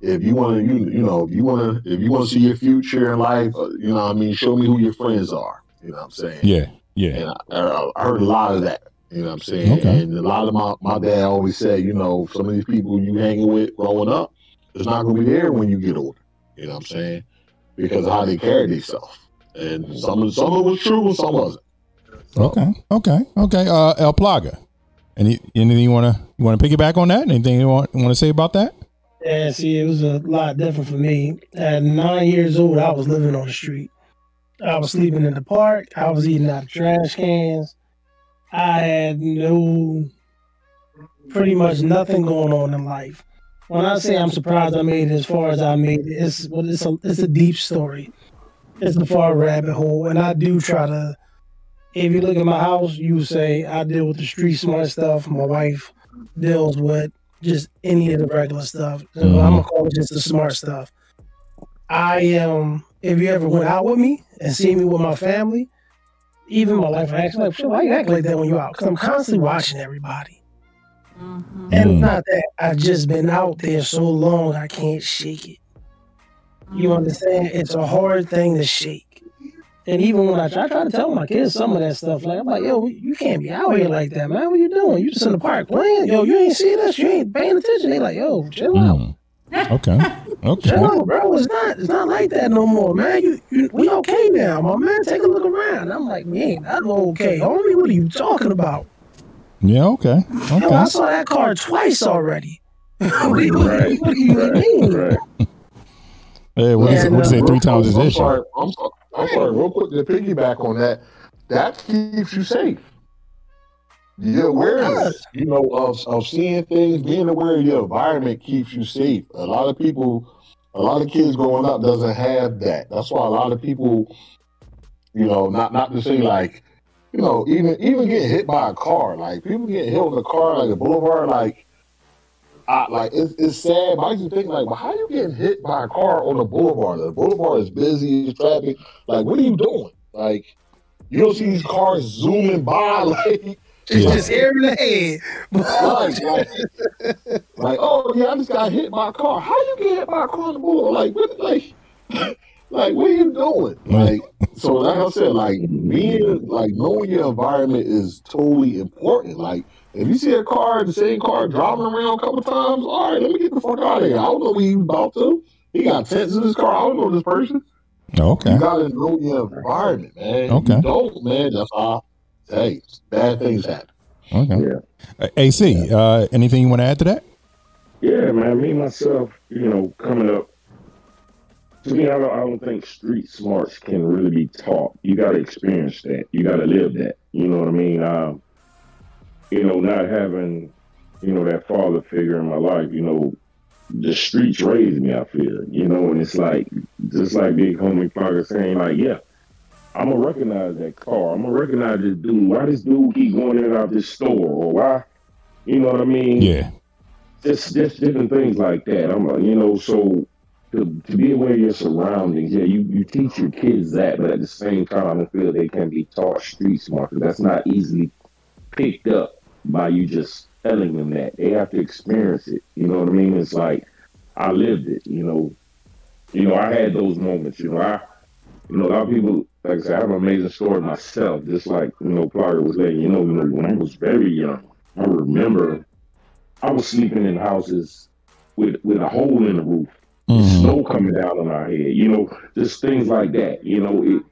If you want to, you you know, if you want to, if you want to see your future in life, uh, you know, what I mean, show me who your friends are. You know what I'm saying? yeah yeah And I, I I heard a lot of that. You know what I'm saying? Okay. And a lot of my, my dad always said, you know, some of these people you hanging with growing up, it's not going to be there when you get older. You know what I'm saying? Because of how they carried themselves. And some of some of it was true and some wasn't. So, okay okay okay uh el plaga any anything you want to you want to piggyback on that anything you want want to say about that Yeah, see, it was a lot different for me. At nine years old, I was living on the street. I was sleeping in the park. I was eating out of trash cans. I had no, pretty much nothing going on in life. When I say I'm surprised I made it as far as I made it, it's well, it's a it's a deep story. It's a far rabbit hole, and I do try to. If you look at my house, you say I deal with the street smart stuff. My wife deals with just any of the regular stuff. So mm-hmm. I'm gonna call it just the smart stuff. I am. if you ever went out with me and see me with my family, even my life, I ask like, "Shit, why you act like that when you out?" Because I'm constantly watching everybody. Mhm. And Mm. not that I've just been out there so long, I can't shake it. You understand? It's a hard thing to shake. And even when I try, I try to tell my kids some of that stuff, like I'm like, yo, you can't be out here like that, man. What you doing? You just in the park playing? Yo, you ain't see this? You ain't paying attention? They like, yo, chill out. Mm. Okay. Okay. Chill out, bro. It's not it's not like that no more, man. You, you we okay now, my man. Take a look around. I'm like, man, I'm okay. Homie, what are you talking about? Yeah. Okay. Yo, I saw that car twice already. what do you, Right, what do you right, mean? right. Hey, what is it? And, What is uh, it? Three times his I'm issue. sorry, I'm sorry, I'm sorry, real quick to piggyback on that. That keeps you safe. Your awareness, you know, of, of seeing things, being aware of your environment keeps you safe. A lot of people, a lot of kids growing up doesn't have that. That's why a lot of people, you know, not not to say like, you know, even even getting hit by a car, like people get hit on a car like a boulevard, like I, like it's, it's sad. But I used to think like, well, how you getting hit by a car on the boulevard? The boulevard is busy, it's traffic. Like, what are you doing? Like, you don't see these cars zooming by, like, It's Yeah. just air in the head. like, like, like, oh yeah, I just got hit by a car. How you get hit by a car on the boulevard? Like, what, like, like, what are you doing? Like, so like I said, like being like knowing your environment is totally important. Like, if you see a car, the same car driving around a couple times, all right, let me get the fuck out of here. I don't know where you about to. He got tents in his car. I don't know this person. Okay. You gotta know your environment, man. Okay. You don't, man. That's how. Hey, bad things happen. Okay. Yeah. Uh, AC, uh, anything you want to add to that? Yeah, man. Me myself, you know, coming up. To me, I don't, I don't think street smarts can really be taught. You got to experience that. You got to live that. You know what I mean? Um, you know, not having, you know, that father figure in my life. You know, the streets raised me. I feel. You know, and it's like just like Big Homie Parker saying, like, yeah, I'm gonna recognize that car. I'm gonna recognize this dude. Why this dude keep going in and out of this store, or why, you know what I mean? Yeah. just just different things like that. I'm like, you know, so to, to be aware of your surroundings, yeah, you, you teach your kids that, but at the same time, I feel they can be taught street smart that's not easily picked up by you just telling them that. They have to experience it. You know what I mean? It's like I lived it. You know, you know, I had those moments. You know, I, you know, a lot of people, like I said, I have an amazing story myself. Just like you know, Plugger was letting you know, you know, when I was very young, I remember I was sleeping in houses with with a hole in the roof. Snow coming down on our head. You know, just things like that. You know, it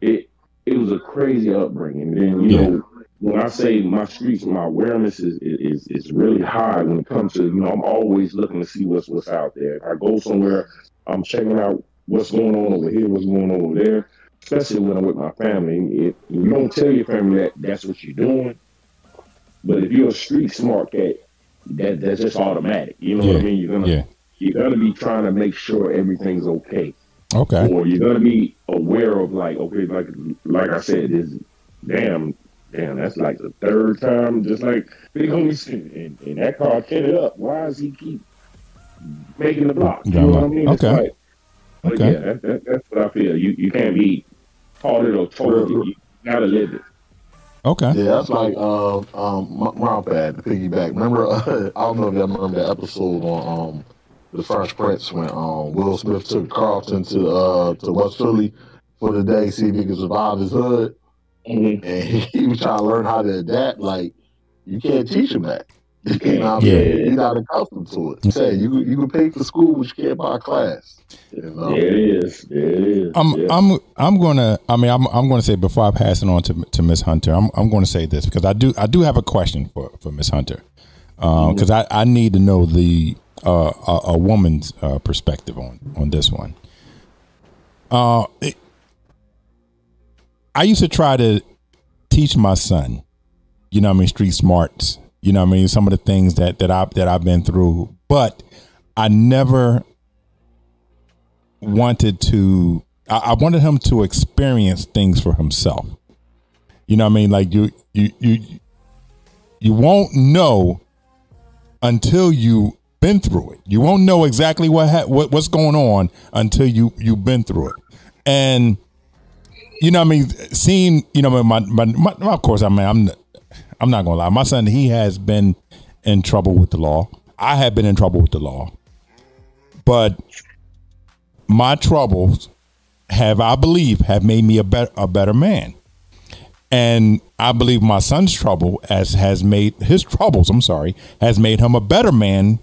it it was a crazy upbringing. Then you Yeah. know, when I say my streets, my awareness is is is really high when it comes to you know. I'm always looking to see what's what's out there. If I go somewhere, I'm checking out what's going on over here, what's going on over there. Especially when I'm with my family. If you don't tell your family that that's what you're doing, but if you're a street smart cat, that that's just automatic. You know what I mean? You're gonna Yeah. You're gonna be trying to make sure everything's okay, Okay. or you're gonna be aware of like okay, like like I said, is damn, damn, that's like the third time, just like Big Homie said, and, and that car tinted up. Why does he keep making the block? You know what I mean? Okay. like- but Okay. yeah, that, that, that's what I feel. You you can't be taught it or told it. You gotta live it. Okay. Yeah, that's like um um my, my bad to piggyback. Remember, uh, I don't know if y'all remember that episode on um the Fresh Prince when um Will Smith took Carlton to uh to West Philly for the day, see if he could survive his hood, Mhm. and he was trying to learn how to adapt. Like you can't teach him that. You know Yeah. saying? He's not accustomed to it. Say you could- you can pay for school, but you can't buy a class. You know? There it is. There it is. I'm yeah. I'm I'm gonna I mean I'm I'm gonna say before I pass it on to to Miss Hunter I'm I'm gonna say this because I do I do have a question for for Miss Hunter because I I need to know the uh a, a woman's uh, perspective on on this one. Uh, it- I used to try to teach my son, you know, I mean, street smarts. You know, I mean, some of the things that that I that I've been through, but I never wanted to I, I wanted him to experience things for himself. You know I mean? Like you you you you won't know until you been through it. You won't know exactly what ha- what what's going on until you you've been through it. And you know, I mean, seeing, you know, my, my, my of course, I mean, I'm, I'm not gonna lie. My son, he has been in trouble with the law. I have been in trouble with the law, but my troubles have, I believe, have made me a better, a better man. And I believe my son's trouble as has made his troubles, I'm sorry, has made him a better man,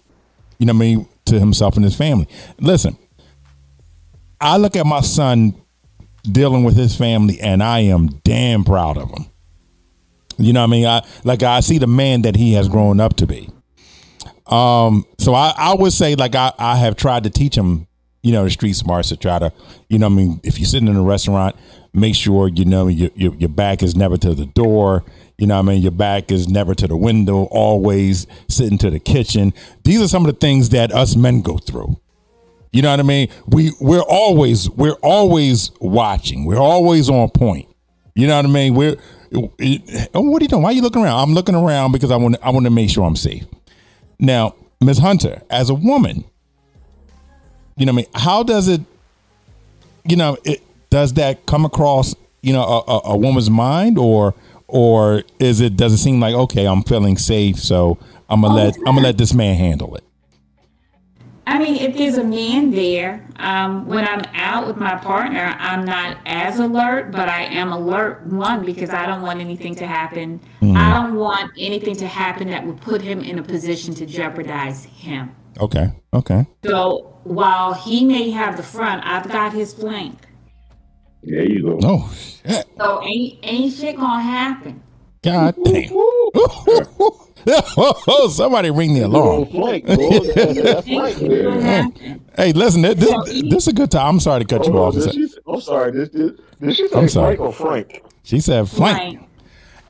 you know what I mean, to himself and his family. Listen, I look at my son dealing with his family and I am damn proud of him. You know what I mean? I like I see the man that he has grown up to be. Um, so I, I would say like I, I have tried to teach him, you know, the street smarts to try to, you know, I mean, if you're sitting in a restaurant, make sure you know your, your, your back is never to the door. You know, I mean, your back is never to the window. Always sitting to the kitchen. These are some of the things that us men go through. You know what I mean? We we're always we're always watching. We're always on point. You know what I mean? We're oh, what are you doing? Why are you looking around? I'm looking around because I want I want to make sure I'm safe. Now, Ms. Hunter, as a woman, you know, I mean, how does it? You know, it, does that come across? You know, a, a, a woman's mind, or or is it? Does it seem like okay? I'm feeling safe, so I'm gonna oh, let I'm gonna let this man handle it. I mean, if there's a man there, um, when I'm out with my partner, I'm not as alert, but I am alert, one, because I don't want anything to happen. Mm. I don't want anything to happen that would put him in a position to jeopardize him. Okay. Okay. So while he may have the front, I've got his flank. There you go. Oh, shit. So ain't, ain't shit gonna happen. God damn. oh, somebody ring the alarm. hey, listen, this, this, is a good time. I'm sorry to cut you oh, off. I'm sorry. This, this, this she I'm sorry. Frank or Frank? She said Frank.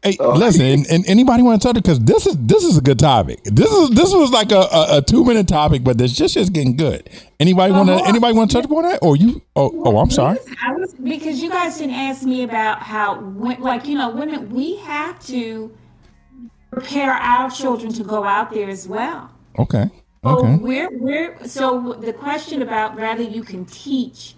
Hey, uh, listen, and, and, anybody want to touch it? Because this is this is a good topic. This is this was like a, a, a two minute topic, but this just is getting good. Anybody want to anybody want to touch upon that? Or you? Oh, oh, I'm sorry. Was, because you guys didn't ask me about how, like you know, women we have to prepare our children to go out there as well. Okay. Okay. So we're we're so the question about whether you can teach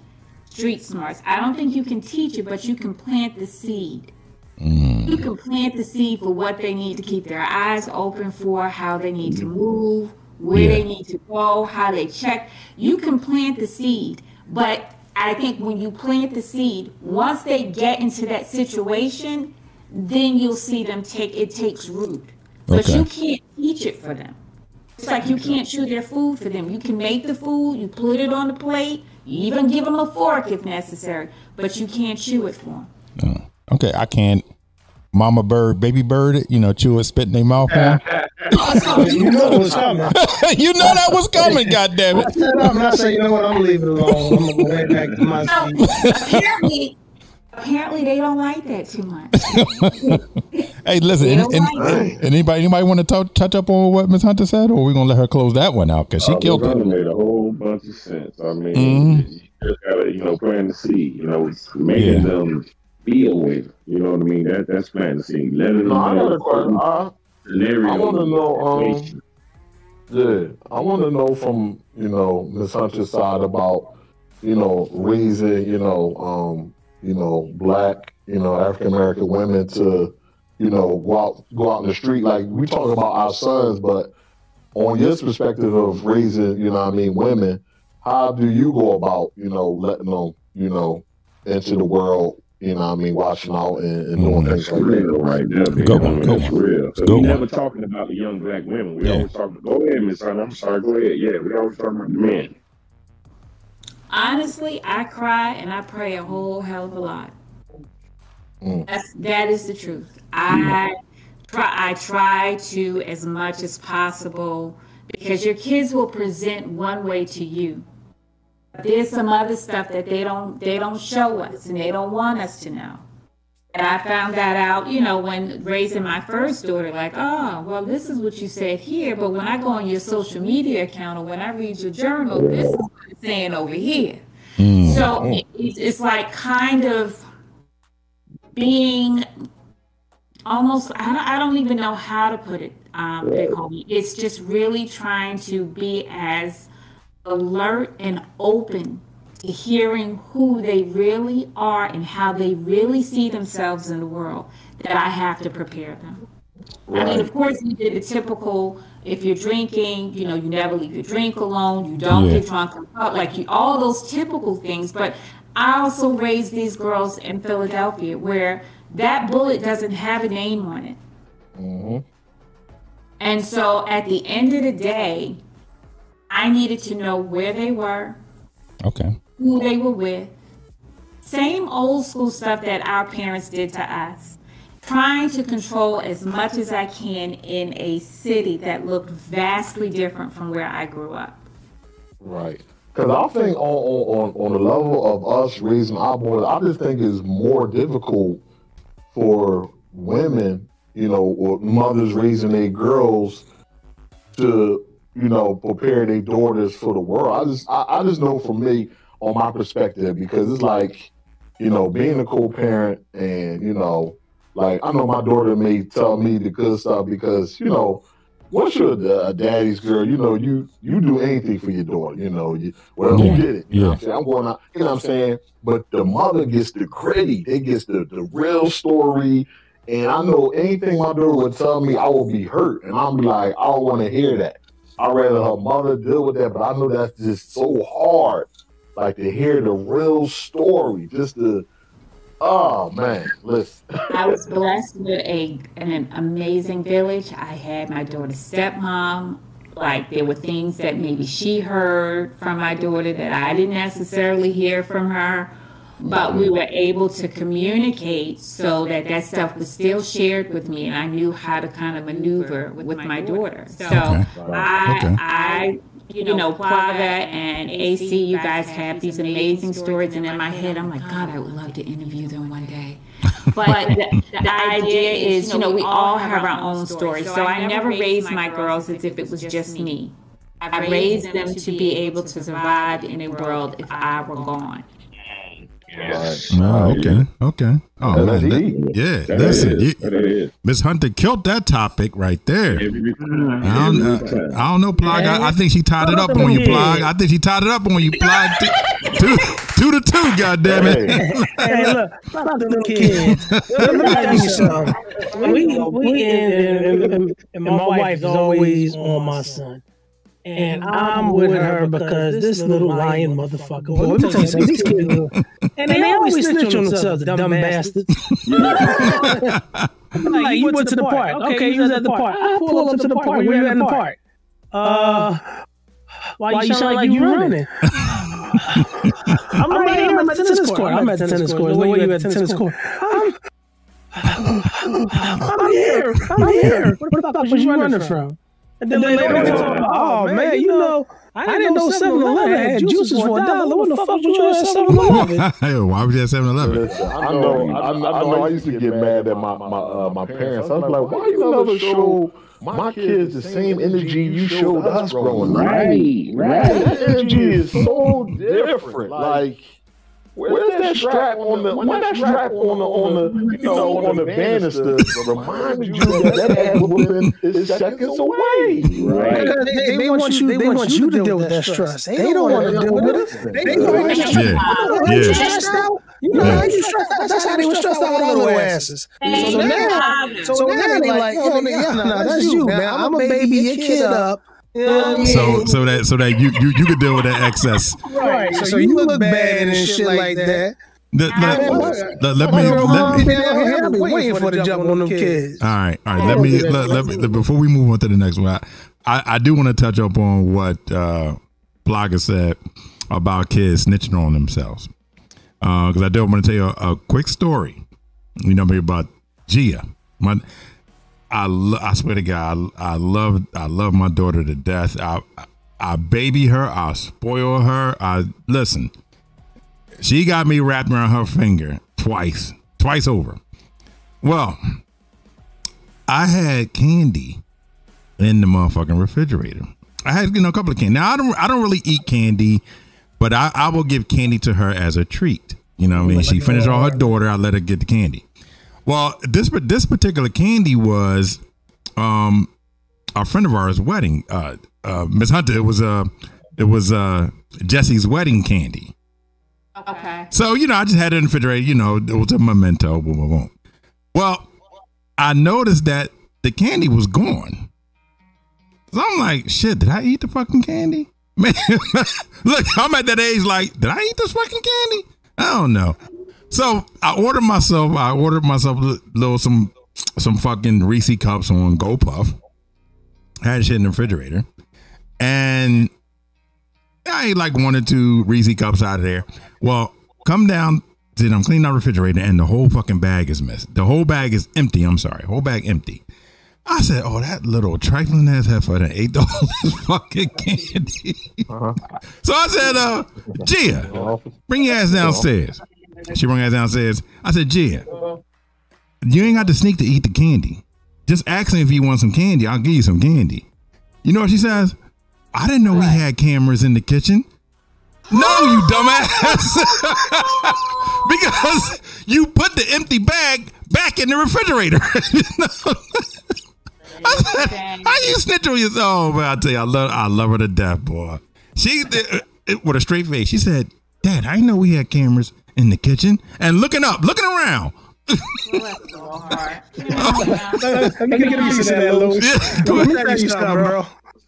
street smarts. I don't think you can teach it, but you can plant the seed. Mm. You can plant the seed for what they need to keep their eyes open for, how they need to move, where yeah. they need to go, how they check. You can plant the seed, but I think when you plant the seed, once they get into that situation, then you'll see them take it takes root. But okay. you can't teach it for them. It's like you can't chew their food for them. You can make the food, you put it on the plate, you even give them a fork if necessary, but you can't chew it for them. Oh, okay, I can't. Mama bird, baby bird, you know, chew it, spit in their mouth. you know it was coming. you know that was coming. God damn it! I'm not saying. You know what? I'm leaving it alone. I'm gonna go right back to my seat. Apparently, Apparently, they don't like that too much. hey, listen. Any, like anybody, anybody want to touch, touch up on what Miss Hunter said, or are we gonna let her close that one out because she uh, killed it? Made a whole bunch of sense. I mean, mm-hmm. you just gotta, you know, plant the seed. You know, making yeah. them feel with. You know what I mean? That that's seed. Letting them no, I got a question. I, I want to know. Um, yeah, I want to know from you know Miss Hunter's side about you know raising you know um you know, black, you know, African American women to, you know, go out go out in the street. Like we talk about our sons, but on your perspective of raising, you know I mean, women, how do you go about, you know, letting them, you know, into the world, you know what I mean, watching out and, and doing mm, things like real, that. Right there, go on, go that's on. real. Go we on. never talking about the young black women. We yeah. always talking, go ahead, Miss Son. I'm sorry, go ahead. Yeah, we always talking about the men honestly, I cry and I pray a whole hell of a lot. Mm. That's that is the truth. I try I try to as much as possible because your kids will present one way to you. There's some other stuff that they don't they don't show us and they don't want us to know. And I found that out, you know, when raising my first daughter, like, oh, well, this is what you said here, but when I go on your social media account or when I read your journal, this is what it's saying over here. Mm. So it, it's like kind of being almost, I don't, I don't even know how to put it, um, big homie. It's just really trying to be as alert and open to hearing who they really are and how they really see themselves in the world that I have to prepare them. Right. I mean, of course, you did the typical. If you're drinking, you know, you never leave your drink alone. You don't yeah. get drunk like you, all those typical things. But I also raised these girls in Philadelphia where that bullet doesn't have a name on it. Mm-hmm. And so, at the end of the day, I needed to know where they were. Okay. Who they were with. Same old school stuff that our parents did to us trying to control as much as I can in a city that looked vastly different from where I grew up. Right. Because I think on, on, on the level of us raising our boys, I just think it's more difficult for women, you know, or mothers raising their girls to, you know, prepare their daughters for the world. I just I, I just know from me on my perspective because it's like, you know, being a co-parent and, you know, like I know my daughter may tell me the good stuff because you know once you're a, daddy's girl, you know you you do anything for your daughter. You know, you, well yeah. you did it. You yeah. know what I'm, I'm going out. You know what I'm saying? But the mother gets the credit. It gets the the real story. And I know anything my daughter would tell me, I will be hurt, and I'm like, I don't want to hear that. I'd rather her mother deal with that, but I know that's just so hard, like to hear the real story, just to Oh man, listen. I was blessed with a an amazing village. I had my daughter's stepmom. Like there were things that maybe she heard from my daughter that I didn't necessarily hear from her, but we were able to communicate so that that stuff was still shared with me, and I knew how to kind of maneuver with, my daughter. So okay. I okay. I you know, Plaga and AC, you guys have these amazing stories. And in my head, I'm like, God, I would love to interview them one day. But the, the idea is, you know, we all have our own stories. So I never raised my girls as if it was just me. I raised them to be able to survive in a world if I were gone. Right. Oh, okay. Okay. Oh, man. That, yeah. That it. you, Miss Hunter killed that topic right there. I don't, uh, I don't know, Plug. I, I, think she tied it up on you, Plug. I think she tied it up on you, Plug. two, two to two, God damn it. Hey, look, about the little kids. Let me tell you something. We, we, and, and, and my wife is always on my son. And I'm with her because this little lying motherfucker. Boy, let me tell you something. These kids, and they always snitch on themselves, dumb bastards. like, you went to the park. Okay, you was at the park. I pull up to the park. Where you at in the park? Uh, why you sound like you running? I'm right here. At the tennis court. I'm at the tennis court. Where you at the tennis court? I'm here. I'm here. What the fuck was you running from? And then, and then later, later on, oh, oh man, you know, I didn't, I didn't know 7 Eleven had juices for a dollar. What the fuck would you at 7 Eleven? Why would you at 7 Eleven? I know, I, I, know, I used to get mad at my my uh, my parents. I was like, why you never show my kids the same energy you showed us growing up? Right, right. That energy is so different. Like Where's that strap on the? Where's that strap on the on the you know on the banister? Remind you that that ass whooping is seconds away. Right. They, they, want you. They want you to deal with that stress. They don't want to deal with it. They don't yeah. Yeah. stressed out. You know how you stressed out. That's how they were stressed out with all their asses. So now, so now they like, oh, no, no, that's you, man. I'm a baby. Your kid up. So so that so that you you you could deal with that excess. Right. So, so you, look bad and shit like that. Let, let, let, let me let me waiting for the jump on them kids. All right, all right. Let me let, let me before we move on to the next one. I, I do want to touch up on what uh Blogger said about kids snitching on themselves. Because uh, I do want to tell you a, a, quick story. You know, maybe about Gia. My I lo- I swear to God, I, I love I love my daughter to death. I I baby her, I spoil her. I listen. She got me wrapped around her finger twice, twice over. Well, I had candy in the motherfucking refrigerator. I had you know a couple of candy. Now I don't I don't really eat candy, but I, I will give candy to her as a treat. You know what I mean? She finished all her daughter, I let her get the candy. Well, this this particular candy was um a friend of ours' wedding. Uh, uh, Miss Hunter, it was uh it was uh Jesse's wedding candy. Okay. So, you know, I just had it in the refrigerator, you know, it was a memento, boom, boom, boom. Well, I noticed that the candy was gone. So I'm like, shit, did I eat the fucking candy? Man, look, I'm at that age like, did I eat this fucking candy? I don't know. So I ordered myself, I ordered myself a little some some fucking Reese cups on GoPuff. Had shit in the refrigerator. And I ate like one or two Reese cups out of there. Well, come down, then I'm cleaning out the refrigerator and the whole fucking bag is missing. The whole bag is empty. I'm sorry. Whole bag empty. I said, "Oh, that little trifling ass heifer that ate all this fucking candy." Uh-huh. So I said, "Uh, Gia, bring your ass downstairs." She her ass downstairs. I said, "Gia, you ain't got to sneak to eat the candy. Just ask me if you want some candy. I'll give you some candy." You know what she says? I didn't know we had cameras in the kitchen. No, you dumbass. because you put the empty bag back in the refrigerator. I said, how you snitch on yourself? Oh, man, I tell you, I love, I love her to death, boy. She, with a straight face, she said, Dad, I didn't know we had cameras in the kitchen. And looking up, looking around. Let me get a piece of that, Louis. Yeah, Let me tell you something, bro.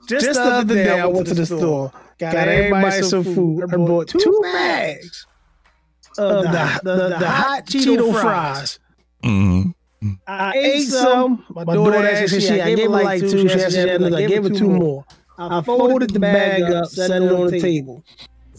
Just the other day, I went to the store, got everybody some food, and bought two bags of the, the, the hot Cheeto fries. Mhm. I ate some. My daughter asked she, I gave her like two. She asked, she had, I gave her two more. I folded the bag up, set it on the table.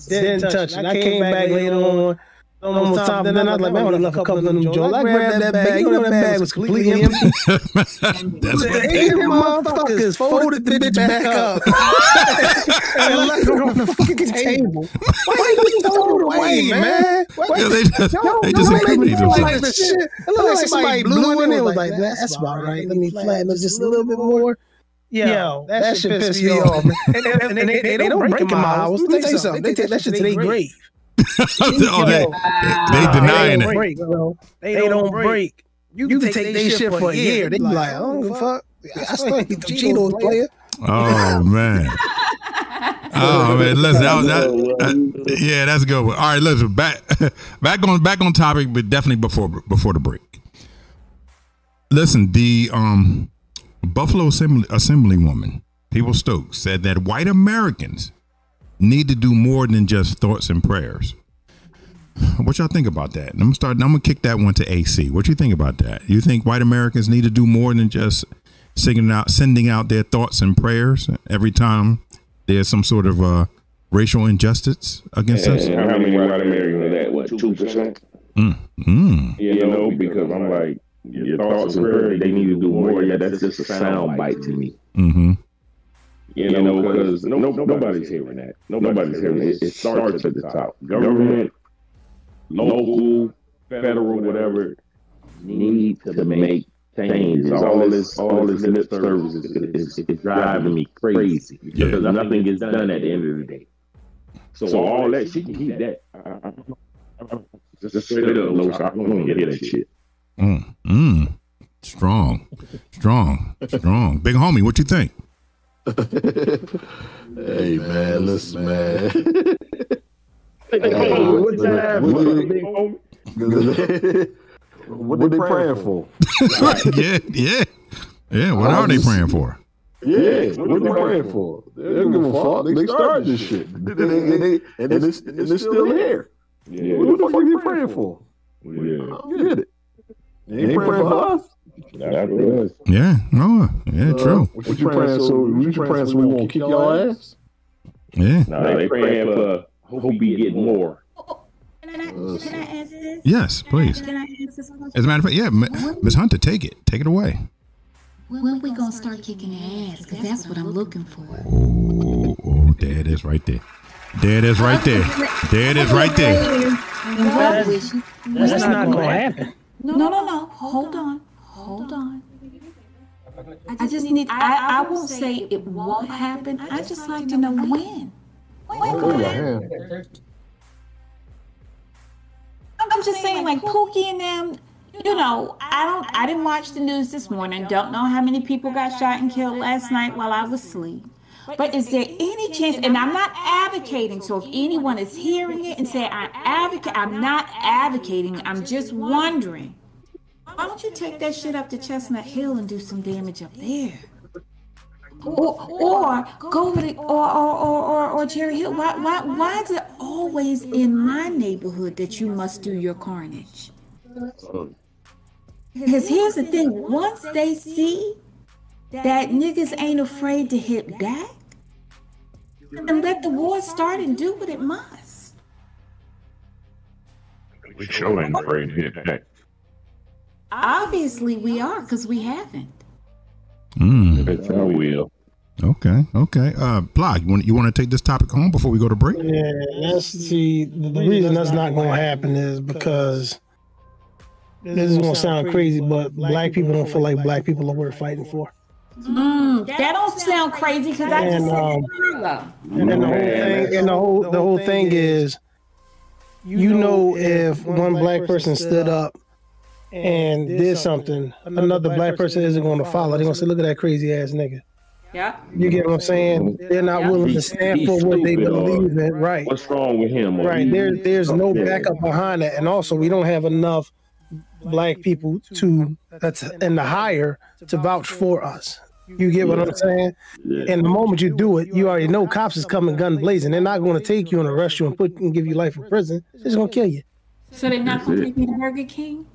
Didn't touch it. I came back later on. Almost time. Then I was like, man, I left a couple of them joints. I grabbed that bag. You know that bag was completely empty. That's what eight motherfuckers folded the bitch back up and left her on the fucking table. Why you throw it away, man? Yeah, they just, they just Don't make me incriminate feel like themselves. It looked like somebody blew in it. Was like, that's about right. Let me flatten it just a little bit more. Yo, that, shit pissed me off. And, and, and, they, they, they don't break in my house. Let me tell you something. They take that shit to their grave. oh, they, Yo, they, they denying they it. break, bro. They, don't break. You can take their shit for a year. They be like, I don't give a fuck. I still eat the Cheetos, player. Oh man. Oh man, listen, that, was- that, uh, yeah, that's a good one. All right, listen, back back on back on topic, but definitely before before the break. Listen, the um Buffalo Assembly Assemblywoman, Peoples-Stokes, said that white Americans need to do more than just thoughts and prayers. What y'all think about that? I'm gonna start. I'm gonna kick that one to AC. What you think about that? You think white Americans need to do more than just singing out, sending out their thoughts and prayers every time there's some sort of uh, racial injustice against us? And how many white Americans are that? What, 2%? Mm, mm, You know, because I'm like, your thoughts and prayers, they need to do more. Yeah, that's just a sound bite to me. mm-hmm. You know, because no, nobody's hearing that. Nobody's hearing it. It starts at the top. Government, local, federal, whatever, need to make changes. All this, all this lip service is, is, is driving me crazy because nothing gets done at the end of the day. So all that, she can keep that. I- I- I- Just straight up, low. I don't want to hear that shit. Mm, mm. Strong, strong, strong. Big homie, what you think? Hey man, listen, man. What time? What- Big homie? what they praying for? yeah, yeah, yeah. What are they praying for? Yeah, what they praying for? They don't give a fuck. They started this shit, and, they, and, they, and, it's, and it's still here. Yeah. What the fuck are you praying for? I Yeah. don't get it. You ain't praying for us. That was. Yeah, no, yeah, true. Uh, what you praying so? What you praying so we won't kick your ass? Yeah, No, they praying for hope we get more. Can I, can I answer this? yes, please. Can I answer this? As a matter of fact, yeah, Miss Hunter, take it, take it away. When we gonna start kicking ass? Because that's what I'm looking for. Oh, oh, there it is, right there. There it is, right there. There it is, right there. Well, That's not going to happen. No, no, no, no. Hold on. Hold on. I just need, I, I won't say it won't happen. I just like to know when. When could it happen? I'm just saying, like Pookie and them, you know, I don't, I didn't watch the news this morning. Don't know how many people got shot and killed last night while I was asleep. But is there any chance, and I'm not advocating, so if anyone is hearing it and say I advocate, I'm not advocating, I'm just wondering, why don't you take that shit up to Chestnut Hill and do some damage up there? Or, or go with it, or, or, or, or, or Cherry Hill. Why, why, why is it always in my neighborhood that you must do your carnage? Because here's the thing once they see that niggas ain't afraid to hit back, and let the war start and do what it must. We sure ain't afraid to hit back. Obviously, we are because we haven't. Mm. It's our will. Okay, okay. Uh, Block, you want you want to take this topic home before we go to break? Yeah, that's see the, the reason that's not going to happen is because this is going to sound crazy, but black people don't feel like black people are worth fighting for. Mm, that don't sound crazy because I just And, said um, it. And then the whole thing, and the whole the whole thing is, you know, if one black person stood up and did something, another black person isn't going to follow. They're going to say, "Look at that crazy ass nigga." Yeah. You get what I'm saying? They're not willing to stand he's for what they uh, believe in. Right. What's wrong with him? Right. There, there's no Yeah. backup behind that, and also we don't have enough black people to that's in the higher to vouch for us. You get what I'm saying? Yeah. And the moment you do it, you already know cops is coming gun blazing. They're not going to take you and arrest you and put and give you life in prison. They're just going to kill you. So they're not going to take me to Burger King?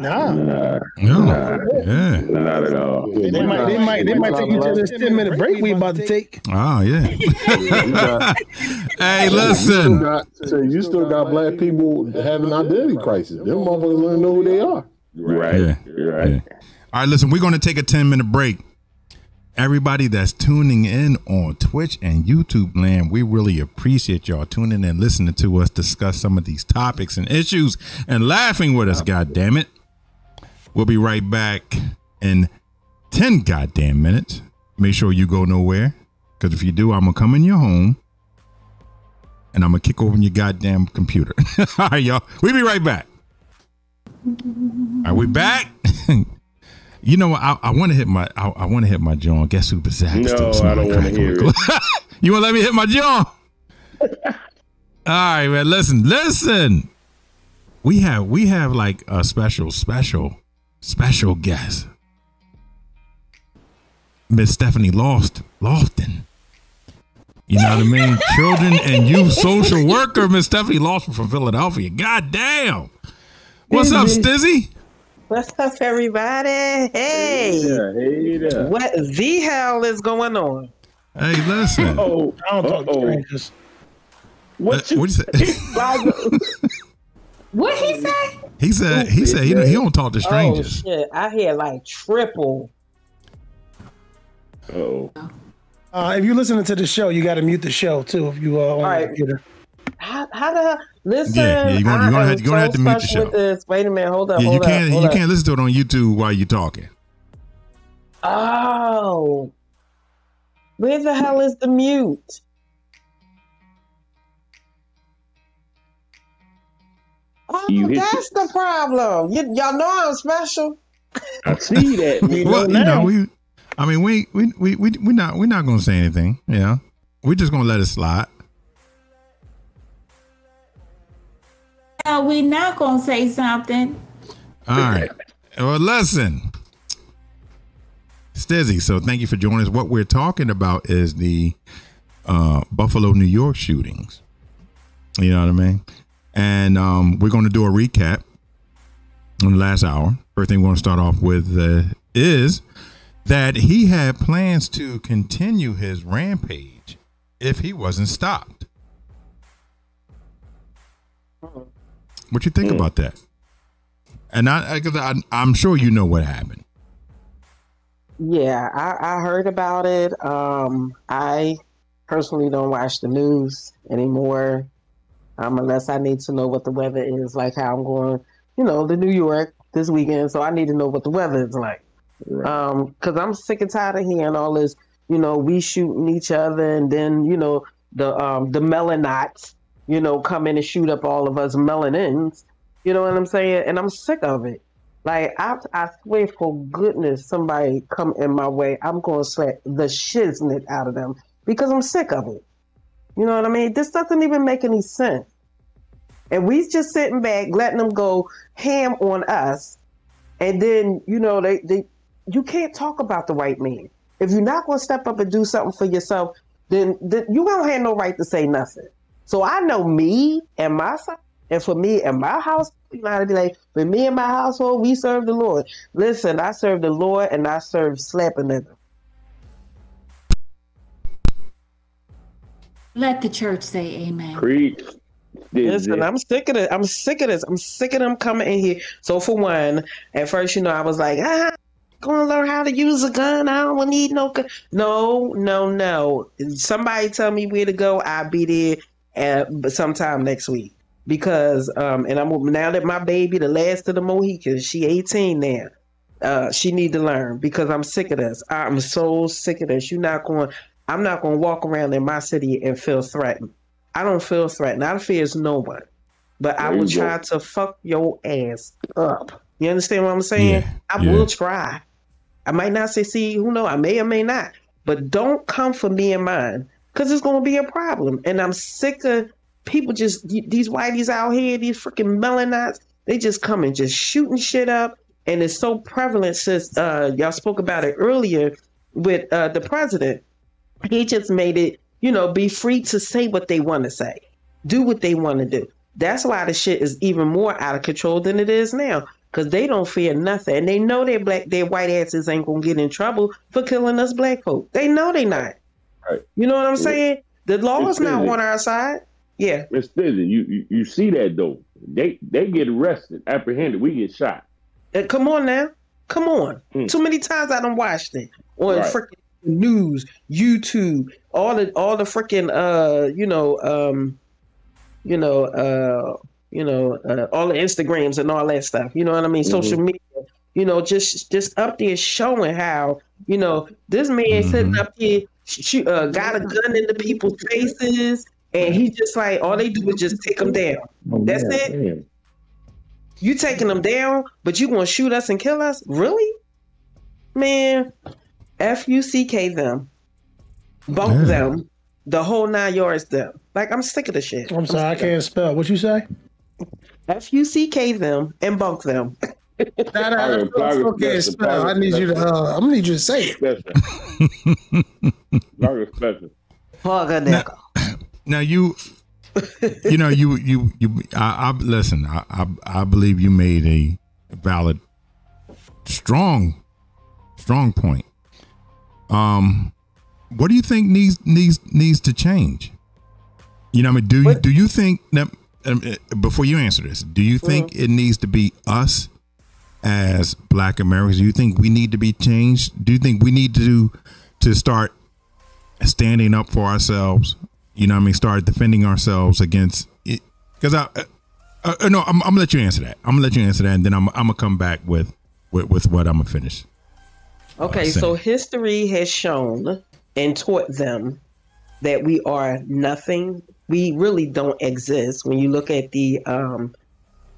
Nah. Nah, Yeah, yeah. not at all. They might, they might, they might take you to this 10 minute break we about to take. Ah, yeah. You got- hey, You still listen. got, so you still got black people having identity crisis. Them motherfuckers don't know who they are. Right. Yeah. Right. Yeah. All right, listen, we're going to take a 10 minute break. Everybody that's tuning in on Twitch and YouTube land, we really appreciate y'all tuning in, listening to us discuss some of these topics and issues and laughing with us, God damn it. We'll be right back in 10 goddamn minutes. Make sure you go nowhere. Because if you do, I'm going to come in your home and I'm going to kick open your goddamn computer. All right, y'all. We'll be right back. Are we back? you know what? I, I want to hit my I, I want to hit my jaw. Guess who possessed? No, I don't wanna hear it. you want to let me hit my jaw? All right, man. Listen, listen. We have we have like a special, special, special guest. Miss Stephanie Lost Lofton. You know what I mean? Children and youth social worker, Miss Stephanie Lawson from Philadelphia. God damn. What's up, Stizzie? What's up, everybody? Hey, Yeah, hey there. what the hell is going on? Hey, listen. Oh, I don't talk to strangers. What Uh, you what'd you say? What he say? he said he said he don't, he don't talk to strangers. Oh strangers. shit! I hear like triple. Oh, Uh, if you're listening to the show, you got to mute the show too. If you are on All right. the computer. How, how the hell? Listen, Yeah, yeah, you're gonna- you're gonna have- you're gonna have to mute the show. With this. Wait a minute, hold up, Yeah, you hold up, can't hold you up. can't listen to it on YouTube while you're talking. Oh, where the hell is the mute? Oh, You that's the problem. You, y'all know I'm special. I see that. We Well, know you know, now. we I mean we we we we we not we're not gonna say anything. Yeah. We're just gonna let it slide. No, we not going to say something. All right. Well, listen, Stizzie. So thank you for joining us. What we're talking about is the uh, Buffalo, New York shootings. You know what I mean? And um, we're going to do a recap in the last hour. First thing we want to start off with uh, is that he had plans to continue his rampage if he wasn't stopped. What you think Hmm. about that? And I, I, I'm sure you know what happened. Yeah, I, I heard about it. Um, I personally don't watch the news anymore, um, unless I need to know what the weather is, like how I'm going, you know, to New York this weekend. So I need to know what the weather is like. Um, because I'm sick and tired of hearing all this, you know, we shooting each other, and then you know the um the melanots, you know, come in and shoot up all of us melanins. You know what I'm saying? And I'm sick of it. Like I, I swear for goodness, somebody come in my way, I'm gonna slap the shiznit out of them. because I'm sick of it. You know what I mean? This doesn't even make any sense. And we just sitting back, letting them go ham on us. And then, you know, they, they you can't talk about the white man. If you're not going to step up and do something for yourself, then, then you don't have no right to say nothing. So I know me and my son, and for me and my house, you know how to be like, for me and my household, we serve the Lord. Listen, I serve the Lord and I serve slapping them. Let the church say amen. Preach. Listen, I'm sick of it. I'm sick of this. I'm sick of them coming in here. So for one, at first, you know, I was like, ah, gonna learn how to use a gun. I don't need no gun. No, no, no. Somebody tell me where to go. I'll be there at sometime next week. Because um, and I'm now that my baby, the last of the Mohicans, she 18 now. Uh, she need to learn because I'm sick of this. I'm so sick of this. You're not going. I'm not going to walk around in my city and feel threatened. I don't feel threatened. I fear no one, but there I will try to fuck your ass up. You understand what I'm saying? Yeah, I yeah. will try. I might not succeed. Who know? I may or may not. But don't come for me and mine because it's going to be a problem. And I'm sick of people just these whiteys out here, these freaking melanots. They just come and just shooting shit up, and it's so prevalent. Since uh, y'all spoke about it earlier with uh, the president, he just made it, you know, be free to say what they want to say, do what they want to do. That's why the shit is even more out of control than it is now because they don't fear nothing. And they know their black, their white asses ain't gonna get in trouble for killing us black folk. They know they not. Right. You know what I'm saying? The law is not on our side. Yeah. Miss Fizzy, you, you you see that though. They they get arrested, apprehended, we get shot. Uh, come on now. Come on. Mm. Too many times I don't watch it on right. freaking news, YouTube, all the all the freaking uh, you know, um, you know, uh you know, uh, all the Instagrams and all that stuff. You know what I mean? Mm-hmm. Social media. You know, just just up there showing how you know this man mm-hmm. sitting up here shoot, uh, got a gun into people's faces, and he just like all they do is just take them down. Oh, That's it. Man. You taking them down, but you gonna shoot us and kill us? Really, man? F U C K them, bump yeah. them, the whole nine yards them. Like I'm sick of the shit. I'm, I'm sorry, I can't spell. What you say? F U C K them and bunk them. nah, nah, okay, spell. I need you to. Uh, I'm gonna need you to say it. now, now you, you know, you you you. I, I listen. I, I I believe you made a valid, strong, strong point. Um, what do you think needs needs needs to change? You know, I mean, do you do you think that um, uh, before you answer this, do you think mm-hmm. it needs to be us as Black Americans? Do you think we need to be changed? Do you think we need to to start standing up for ourselves? You know, I mean, start defending ourselves against it? Because I, uh, uh, no, I'm, I'm, gonna let you answer that. I'm gonna let you answer that, and then I'm, I'm gonna come back with with, with what I'm gonna finish. Okay, so history has shown and taught them that we are nothing we really don't exist when you look at the um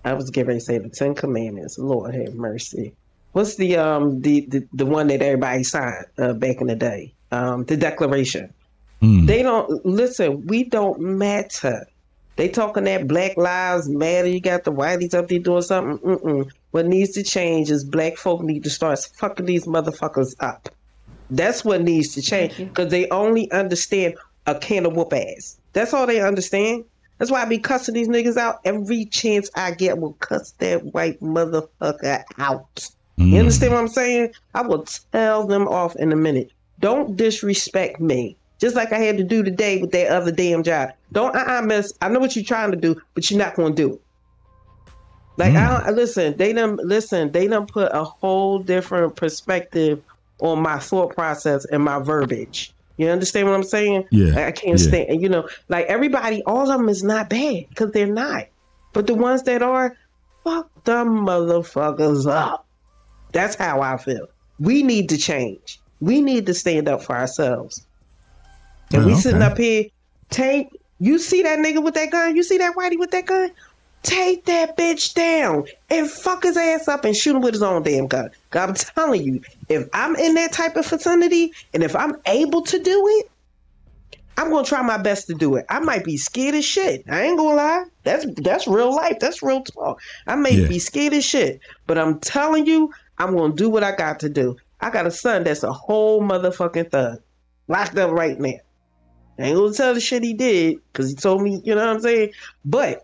I was getting to say the Ten Commandments. Lord have mercy. What's the um the the, the one that everybody signed uh, back in the day? Um, the Declaration. Mm. They don't listen. We don't matter. They talking that Black Lives Matter. You got the whiteys up there doing something. Mm-mm. What needs to change is black folk need to start fucking these motherfuckers up. That's what needs to change because they only understand a can of whoop ass. That's all they understand. That's why I be cussing these niggas out every chance I get. Will cuss that white motherfucker out. Mm. You understand what I'm saying? I will tell them off in a minute. Don't disrespect me. Just like I had to do today with that other damn job. Don't uh-uh miss. I know what you're trying to do, but you're not gonna do it. Like mm. I don't listen, they done listen, they done put a whole different perspective on my thought process and my verbiage. You understand what I'm saying? Yeah. Like, I can't yeah. stand, you know, like everybody, all of them is not bad because they're not. But the ones that are, fuck them motherfuckers up. That's how I feel. We need to change. We need to stand up for ourselves. And oh, we okay. sitting up here, take, you see that nigga with that gun? You see that whitey with that gun? Take that bitch down and fuck his ass up and shoot him with his own damn gun. I'm telling you, if I'm in that type of vicinity and if I'm able to do it, I'm gonna try my best to do it. I might be scared as shit. I ain't gonna lie. That's that's real life. That's real talk. I may Yeah. be scared as shit, but I'm telling you, I'm gonna do what I got to do. I got a son that's a whole motherfucking thug, locked up right now. I ain't gonna tell the shit he did because he told me, you know what I'm saying. But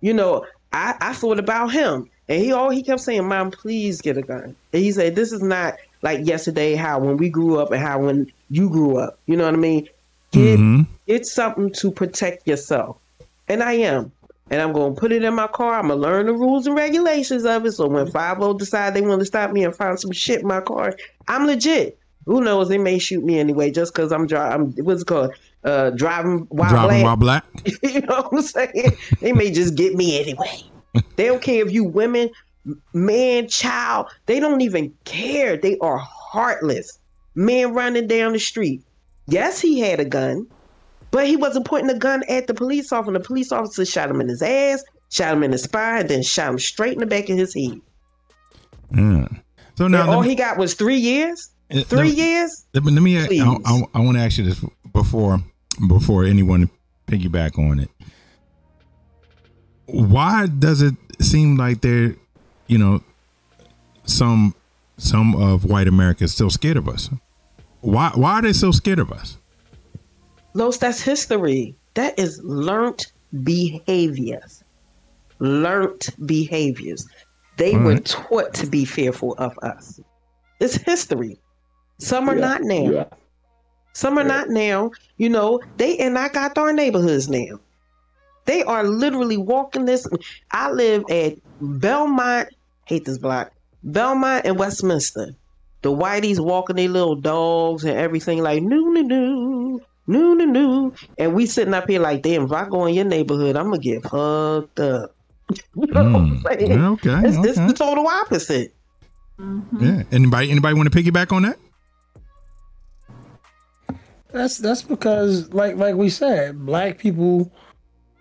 you know, I I thought about him, and he all he kept saying, "Mom, please get a gun." And he said, "This is not like yesterday, how when we grew up and how when you grew up. You know what I mean? Get Mhm. get something to protect yourself." And I am. And I'm gonna put it in my car. I'm gonna learn the rules and regulations of it. So when 50 decide they want to stop me and find some shit in my car, I'm legit. Who knows? They may shoot me anyway, just because I'm driving. What's it called? Uh, driving while Driving black. while black. you know what I'm saying? They may just get me anyway. They don't care if you women, man, child. They don't even care. They are heartless. Man running down the street. Yes, he had a gun, but he wasn't pointing a gun at the police officer. The police officer shot him in his ass, shot him in the spine, then shot him straight in the back of his head. Yeah. So now all me- he got was three years. Three let- years. Let me, let me I, I, I want to ask you this before before anyone piggyback on it. Why does it seem like there, you know, some some of white America is still scared of us? Why why are they so scared of us? Los, that's history. That is learnt behaviors. Learnt behaviors. They were taught to be fearful of us. It's history. Some are Yeah, not now. yeah. Some are Yeah. not now. You know, they and I got our neighborhoods now. They are literally walking this. I live at Belmont, hate this block, Belmont and Westminster. The whiteys walking their little dogs and everything like new, new, new, new, new, new. And we sitting up here like, damn, if I go in your neighborhood, I'm going to get fucked up. you know what I'm Hmm. saying? Yeah, okay, It's, it's the total opposite. Yeah. Anybody anybody want to piggyback on that? That's that's because like like we said, black people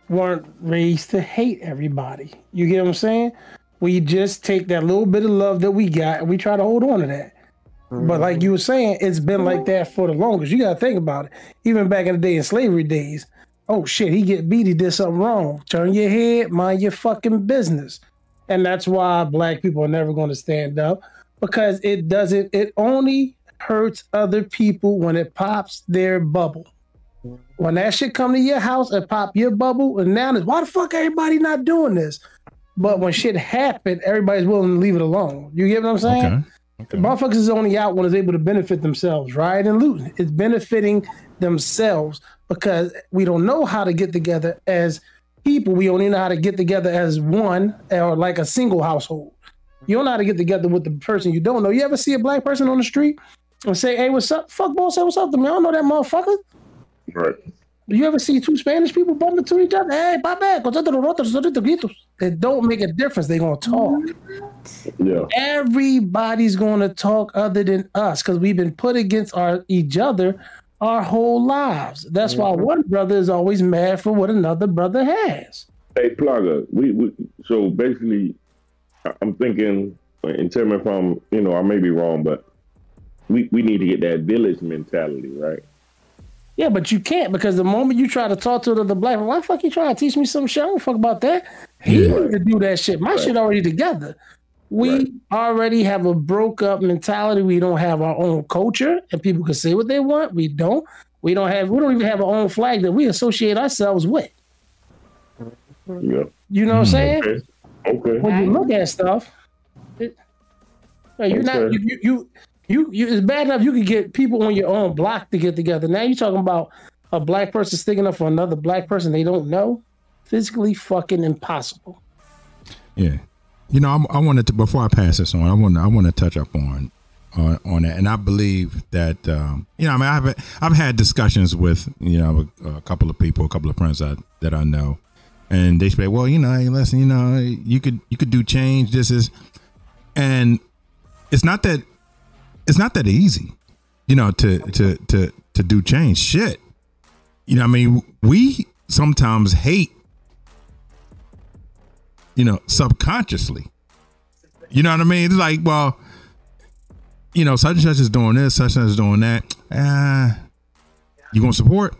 weren't raised to hate everybody. You get what I'm saying? We just take that little bit of love that we got and we try to hold on to that. But like you were saying, it's been like that for the longest. You gotta think about it. Even back in the day in slavery days, oh shit, he get beat, he did something wrong. Turn your head, mind your fucking business. And that's why black people are never to stand up because it doesn't, it only hurts other people when it pops their bubble. When that shit come to your house and pop your bubble, and now it's why the fuck everybody not doing this? But when shit happened, everybody's willing to leave it alone. You get what I'm saying? Okay. Okay. Motherfuckers is only out when it's able to benefit themselves, right? And looting. It's benefiting themselves because we don't know how to get together as people. We only know how to get together as one or like a single household. You don't know how to get together with the person you don't know. You ever see a black person on the street and say, hey, what's up? Fuck boss, say what's up to me. I don't know that motherfucker. Right. Do you ever see two Spanish people bumping into each other? Hey, pape, contate los rotos, solito gritos. It don't make a difference. They're gonna talk. Yeah. Everybody's gonna talk other than us because we've been put against our each other our whole lives. That's why mm-hmm. one brother is always mad for what another brother has. Hey, Plaga, we, we so basically, I'm thinking, and tell me if I'm, you know, I may be wrong, but we, we need to get that village mentality, right? Yeah, but you can't because the moment you try to talk to another black, why the fuck you trying to teach me some shit? I don't fuck about that. He need to do that shit. My shit already together. We Right. already have a broke up mentality. We don't have our own culture, and people can say what they want. We don't. We don't have. We don't even have our own flag that we associate ourselves with. Yeah. You know what I'm saying? Okay. Okay. when you look at stuff, it, you're not you, you you you you. It's bad enough you can get people on your own block to get together. Now you're talking about a black person sticking up for another black person they don't know. Physically fucking impossible. Yeah, you know, I, I wanted to before I pass this on. I want I want to touch up on on on that, and I believe that um, you know, I mean, I've I've had discussions with you know a, a couple of people, a couple of friends that that I know, and they say, well, you know, hey, listen, you know, you could you could do change. This is, and it's not that it's not that easy, you know, to to to to do change. Shit, you know, I mean, we sometimes hate you know, subconsciously. You know what I mean? It's like, well, you know, such and such is doing this, such and such is doing that. Ah, you gonna support?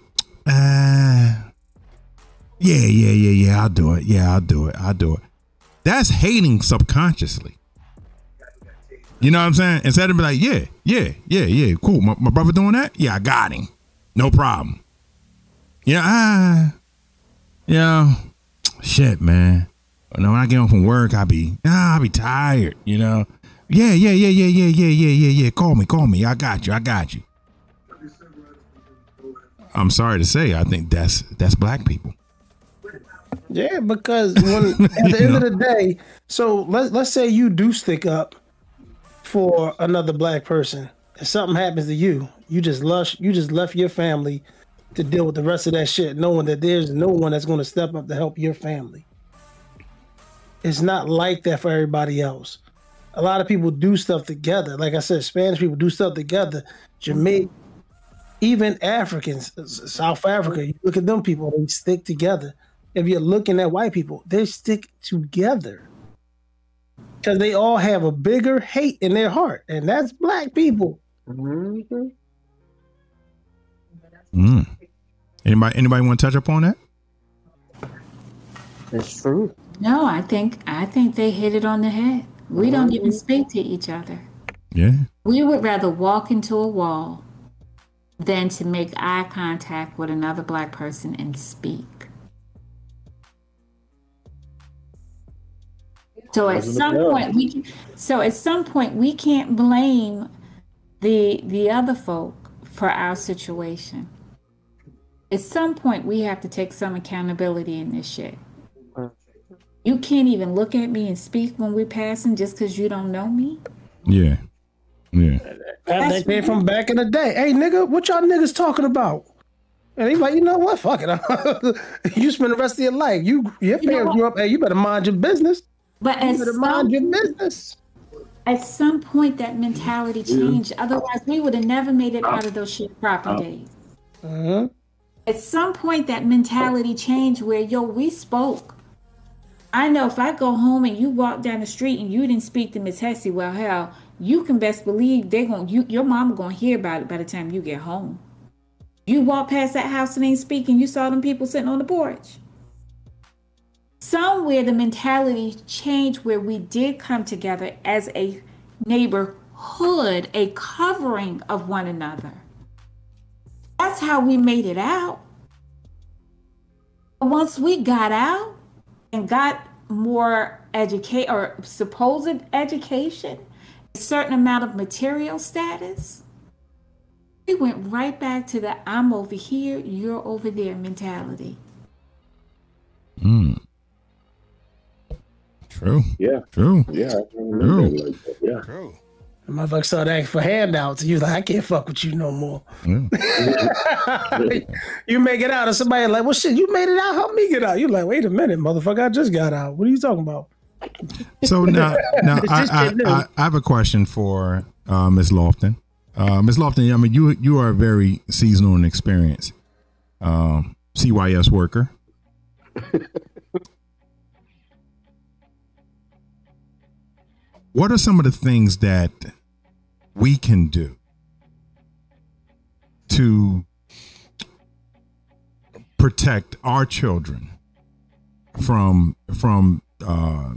uh, yeah, yeah, yeah, yeah, I'll do it. Yeah, I'll do it. I'll do it. That's hating subconsciously. You know what I'm saying? Instead of be like, yeah, yeah, yeah, yeah, cool. My, my brother doing that? Yeah, I got him. No problem. Yeah, ah, yeah, shit, man. You know, when I get home from work, I be, ah, I be tired, you know. Yeah, yeah, yeah, yeah, yeah, yeah, yeah, yeah, yeah. Call me, call me. I got you. I got you. I'm sorry to say, I think that's that's black people. Yeah, because when at the end of the day, so let's let's say you do stick up for another black person, and something happens to you, you just lush, you just left your family to deal with the rest of that shit, knowing that there's no one that's going to step up to help your family. It's not like that for everybody else. A lot of people do stuff together. Like I said, Spanish people do stuff together. Jamaica, even Africans, South Africa, you look at them people, they stick together. If you're looking at white people, they stick together because they all have a bigger hate in their heart, and that's black people. Mm-hmm. Mm. Anybody anybody want to touch up on that? It's true. No, I think I think they hit it on the head. We don't even speak to each other. Yeah. We would rather walk into a wall than to make eye contact with another black person and speak. So at some point we can, so at some point we can't blame the the other folk for our situation. At some point we have to take some accountability in this shit. You can't even look at me and speak when we're passing just because you don't know me. Yeah. Yeah. That, that came from back in the day. Hey nigga, what y'all niggas talking about? And he's like, you know what? Fuck it. you spend the rest of your life. You your You know parents grew up. Hey, you better mind your business. But You at better some, mind your business. at some point that mentality changed. Otherwise we would have never made it out of those shit proper days. Uh-huh. at some point that mentality changed where yo we spoke i know if i go home and you walk down the street and you didn't speak to miss hesse well hell you can best believe they're going you your mama gonna hear about it by the time you get home you walk past that house and ain't speaking you saw them people sitting on the porch somewhere the mentality changed where we did come together as a neighborhood a covering of one another that's how we made it out. Once we got out and got more educate or supposed education, a certain amount of material status, we went right back to the I'm over here, you're over there mentality. Mm. True. Yeah. True. Yeah. I remember like that. Yeah. True. The motherfucker started asking for handouts. And you was like, I can't fuck with you no more. Yeah. you make it out, and somebody like, well, shit, you made it out. Help me get out. You're like, wait a minute, motherfucker, I just got out. What are you talking about? So now, now I, I. I, I have a question for uh, Ms. Lofton. Uh, Ms. Lofton, I mean, you you are a very seasonal and experienced um, CYS worker. what are some of the things that we can do to protect our children from from uh,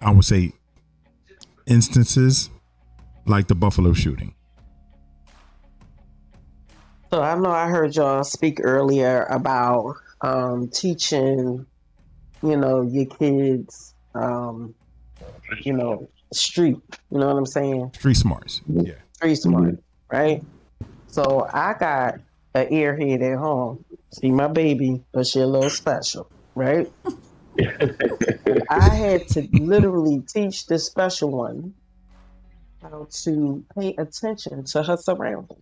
I would say instances like the Buffalo shooting. So I know I heard y'all speak earlier about um, teaching, you know, your kids, um, you know, street. You know what I'm saying? Street smarts. Yeah. Street mm-hmm. smart, right? So I got an earhead at home. See my baby, but she a little special, right? I had to literally teach this special one how to pay attention to her surroundings.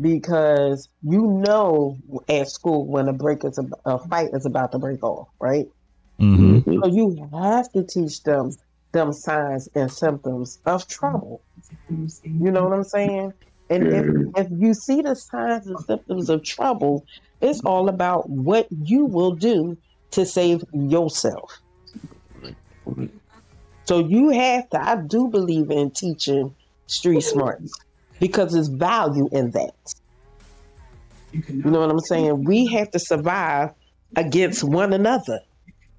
Because you know at school when a break is a, a fight is about to break off, right? Mm-hmm. So you have to teach them them signs and symptoms of trouble. You know what I'm saying? And if, if you see the signs and symptoms of trouble, it's all about what you will do to save yourself. So you have to, I do believe in teaching street smarts because there's value in that. You know what I'm saying? We have to survive against one another.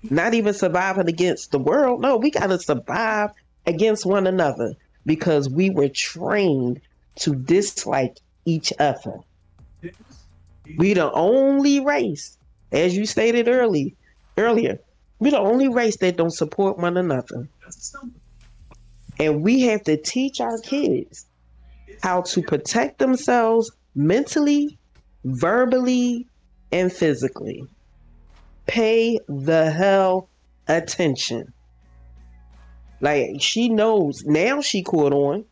Not even surviving against the world. No, we got to survive against one another because we were trained to dislike each other. We the only race, as you stated early earlier, we the only race that don't support one another. And we have to teach our kids how to protect themselves mentally, verbally, and physically. Pay the hell attention. Like she knows now she caught on.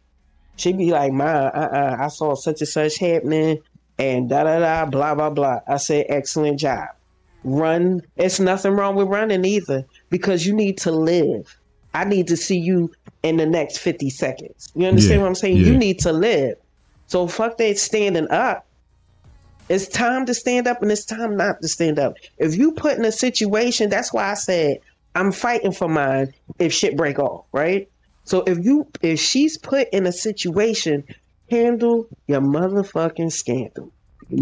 She'd be like, "My, uh-uh, I saw such and such happening, and da da da, blah blah blah." I said, "Excellent job." Run. It's nothing wrong with running either, because you need to live. I need to see you in the next fifty seconds. You understand Yeah, what I'm saying? yeah. You need to live. So fuck that standing up. It's time to stand up and it's time not to stand up. If you put in a situation, that's why I said I'm fighting for mine if shit break off, right? So if you if she's put in a situation, handle your motherfucking scandal.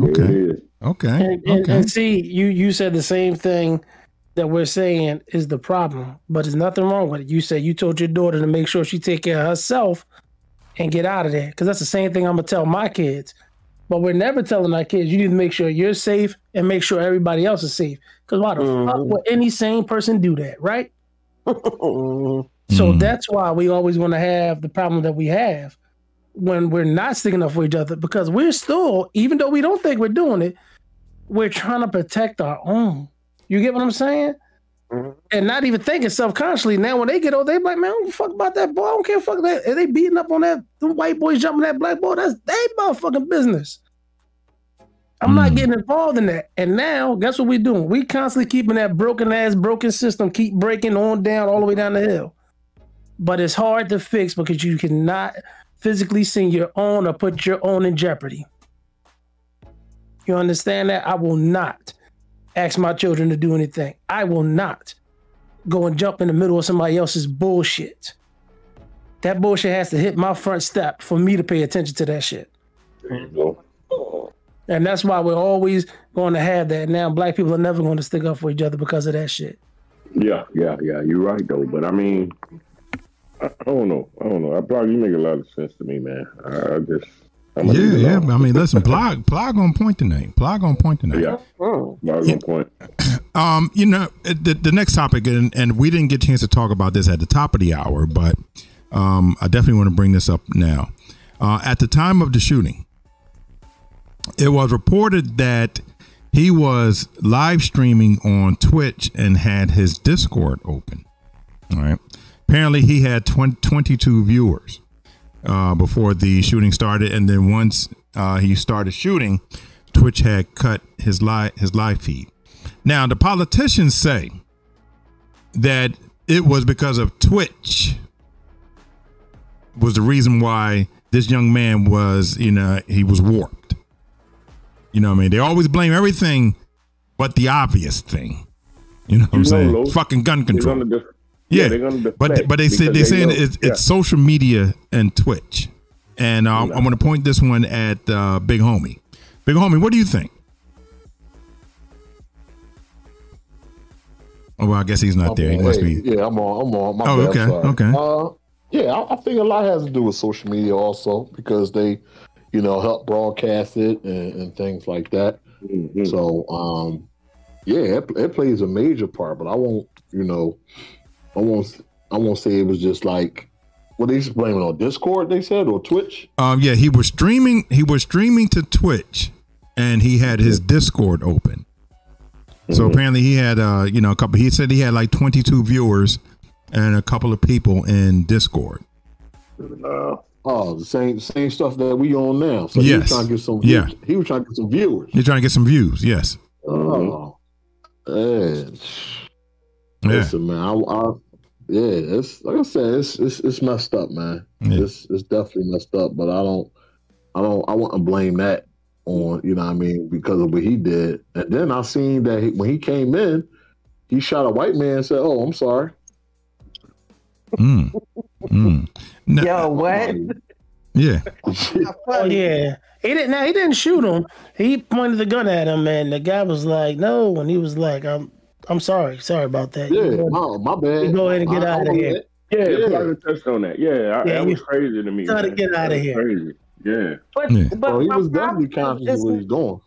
Okay. Okay. And, and, Okay. and see, you you said the same thing that we're saying is the problem, but there's nothing wrong with it. You said you told your daughter to make sure she take care of herself and get out of there, because that's the same thing I'm gonna tell my kids. But we're never telling our kids you need to make sure you're safe and make sure everybody else is safe. Because why the fuck Mhm. would any sane person do that, right? Mhm. So Mm. that's why we always want to have the problem that we have when we're not sticking up for each other because we're still, even though we don't think we're doing it, we're trying to protect our own. You get what I'm saying? And not even thinking self-consciously. Now when they get old, they be like, man, I don't fuck about that boy. I don't care fuck that. Are they beating up on that the white boys jumping that black boy? That's they motherfucking business. I'm not Mm. getting involved in that. And now, guess what we're doing? We constantly keeping that broken ass, broken system keep breaking on down all the way down the hill. But it's hard to fix because you cannot physically send your own or put your own in jeopardy. You understand that? I will not ask my children to do anything. I will not go and jump in the middle of somebody else's bullshit. That bullshit has to hit my front step for me to pay attention to that shit. There you go. And that's why we're always going to have that. Now, black people are never going to stick up for each other because of that shit. Yeah, yeah, yeah. You're right though, but I mean, I, I don't know. I don't know. I probably you make a lot of sense to me, man. I, I just. I'm Yeah, yeah. alone. I mean, listen, plug, plug on point tonight. Plug on point tonight. Yeah, Mm. that's a point. Um, you know, the the next topic, and, and we didn't get a chance to talk about this at the top of the hour, but um, I definitely want to bring this up now. Uh, at the time of the shooting, it was reported that he was live streaming on Twitch and had his Discord open. All right. Apparently, he had 20, 22 viewers uh, before the shooting started, and then once uh, he started shooting, Twitch had cut his live his live feed. Now, the politicians say that it was because of Twitch was the reason why this young man was, you know, he was warped. You know what I mean? They always blame everything but the obvious thing. You know what I'm know, saying? Fucking gun control. Def- Yeah, they're gonna but but they say they're saying know- it's, yeah. it's social media and Twitch, and uh, I'm going to point this one at uh, Big Homie. Big Homie, what do you think? Oh well, I guess he's not there. He Hey, must be. Yeah, I'm on. I'm on. My Oh, bad, okay, sorry. okay. Uh, yeah, I, I think a lot has to do with social media also because they, you know, help broadcast it and, and things like that. Mhm. So, um, yeah, it, it plays a major part. But I won't, you know, I won't. I won't say it was just like what they blaming on Discord. They said or Twitch. Um, yeah, he was streaming. He was streaming to Twitch, and he had his Discord open. So apparently, he had uh, you know, a couple. He said he had like 22 viewers and a couple of people in Discord. Uh, Oh, the same same stuff that we on now. So he Yes. was trying to get some. Yeah. he was trying to get some viewers. He's trying to get some views. Yes. Oh, man. Yeah. Listen, man. I, I, yeah, it's like I said, it's it's, it's messed up, man. Yeah. It's it's definitely messed up. But I don't, I don't, I wouldn't blame that on you know what I mean because of what he did. And then I seen that he, when he came in, he shot a white man and said, "Oh, I'm sorry." Mm. Mm. No- Yo, what? Yeah. oh yeah. He didn't. Now he didn't shoot him. He pointed the gun at him, and the guy was like, "No," and he was like, "I'm, I'm sorry, sorry about that." Yeah, no, my bad. You go ahead and get I- out I of here. Yeah, Yeah. yeah. touched on that. Yeah, I, Yeah, that you was crazy to me. gotta get That outta was here. Crazy. Yeah. But, Yeah. but Well, he was definitely conscious is of what he's doing.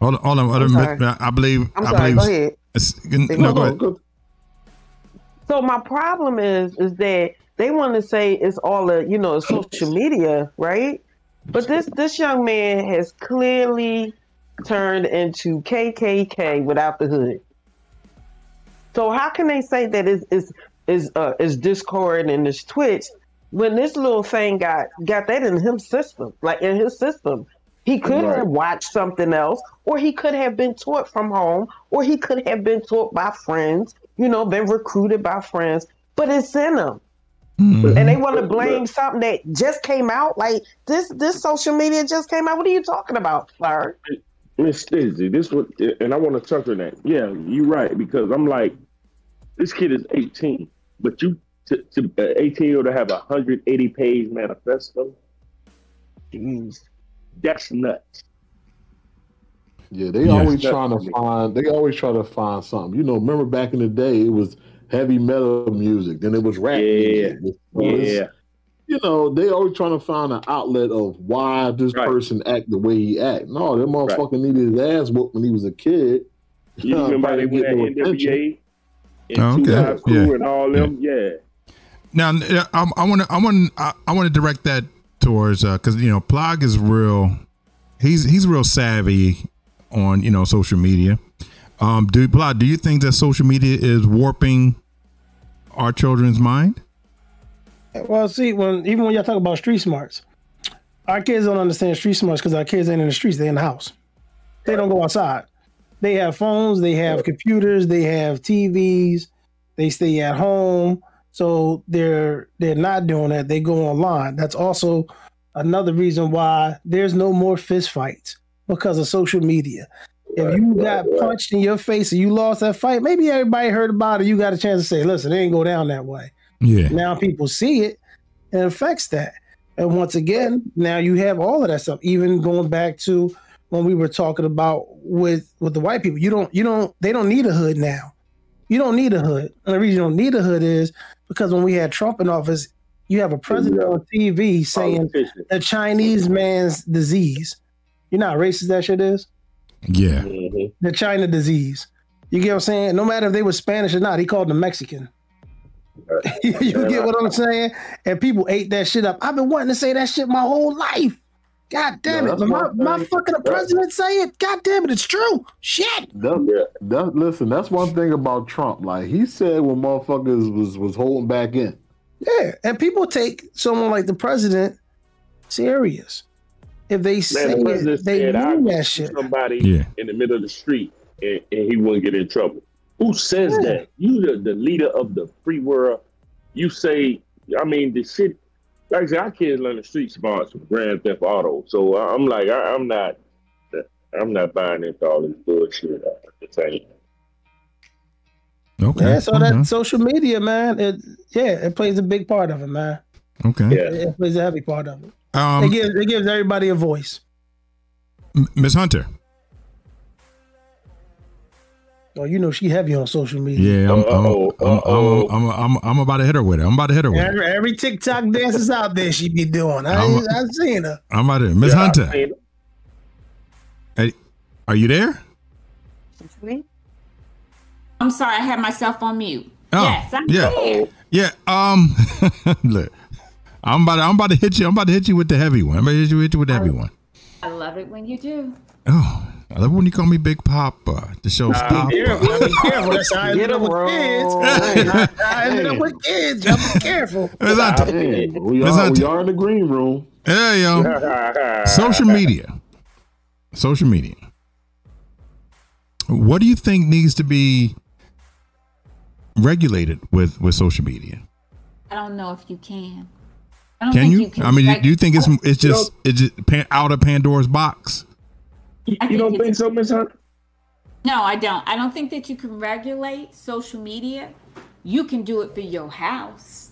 Hold on, hold on. hold on. sorry. I believe. I'm I sorry. believe. Go ahead. it's- No, go ahead. Good. So my problem is is that they want to say it's all a, you know social media, right? But this this young man has clearly turned into KKK without the hood. So how can they say that is is is uh, is Discord and this Twitch when this little thing got got that in his system, like in his system? He could Right. have watched something else, or he could have been taught from home, or he could have been taught by friends, you know, been recruited by friends, but it's in him. Mhm. And they want to blame something that just came out. Like this, this social media just came out. What are you talking about, sir? Miss Stizzie, this what, and I want to touch on that. Yeah, you're right because I'm like, this kid is 18, but you to, to uh, 18 year old to have a 180 page manifesto, Jeez. that's nuts. Yeah, they Yeah. always trying to find. They always try to find something. You know, remember back in the day, it was heavy metal music, then it was rap. Yeah. music. Yeah, You know, they always trying to find an outlet of why this Right. person act the way he act. No, that motherfucker needed his ass whooped when he was a kid. you remember they went at get no attention. NWA and Oh, Two okay. Live Crew Yeah. and all them? Yeah. Now, I, I want to, I want, I, I want to direct that towards because you know, Plog is real. He's he's real savvy on you know social media. Um, do Plog, do you think that social media is warping our children's mind? Well, see, when even when y'all talk about street smarts, our kids don't understand street smarts because our kids ain't in the streets; they're in the house. They don't go outside. They have phones, they have computers, they have TVs, they stay at home. So they're they're not doing that. They go online. That's also another reason why there's no more fist fights because of social media. If you got punched in your face and you lost that fight, maybe everybody heard about it. You got a chance to say, "Listen, it ain't go down that way." Yeah, now people see it and it affects that and once again now you have all of that stuff even going back to when we were talking about with with the white people you don't you don't they don't need a hood now you don't need a hood and the reason you don't need a hood is because when we had trump in office you have a president on tv saying Politician. the chinese man's disease you know how racist that shit is yeah, Mhm. the china disease you get what i'm saying no matter if they were spanish or not he called them mexican you get what I'm saying? And people ate that shit up. I've been wanting to say that shit my whole life. God damn Yeah, it. that's My, my thing. fucking president say it. God damn it, it's true. Shit. That, that listen, that's one thing about Trump. Like he said when motherfuckers was was holding back in. Yeah. And people take someone like the president serious. If they say the it, they said mean that shit. somebody Yeah. in the middle of the street and, and he wouldn't get in trouble. Who says Yeah. that? You the, the leader of the free world. You say, I mean, the shit. Like I said, our kids learn the street smarts from Grand Theft Auto. So I- I'm like, I, I'm not, I'm not buying into all this bullshit. uh, I'm okay, Yeah, so okay. that social media, man, it yeah, it plays a big part of it, man. okay. Yeah. It plays a heavy part of it. it Um, gives it gives everybody a voice. M- Miss Hunter. Well, you know she heavy on social media. Yeah, I'm, I'm, Uh-oh, I'm, I'm. I'm, I'm, I'm about to hit her with it. I'm about to hit her with it. Every, every TikTok dances out there she be doing. I, I'm- I've seen her. I'm about to. Miss Yeah, I Hunter, hey, are you there? I'm sorry, I had myself on mute. Oh, yes, I'm yeah. here. Yeah. Um. look, I'm about. To, I'm about to hit you. I'm about to hit you with the heavy one. I'm about to hit you, hit you with the heavy one. I love it when you do. Oh, I love when you call me Big Papa. The show's Papa. Be careful. That's how I Get ended up with kids. wrong. I ended up with kids. Y'all be careful. Miss Hunter. Hey, we Miss are we are in the green room. Yeah, yo. Social media. Social media. What do you think needs to be regulated with with social media? I don't know if you can. I don't Can think you? you can. I mean, do you think it's it's just it's just pan, out of Pandora's box? You, I you don't think think so, Miss Hunt? No, I don't. I don't think that you can regulate social media. You can do it for your house.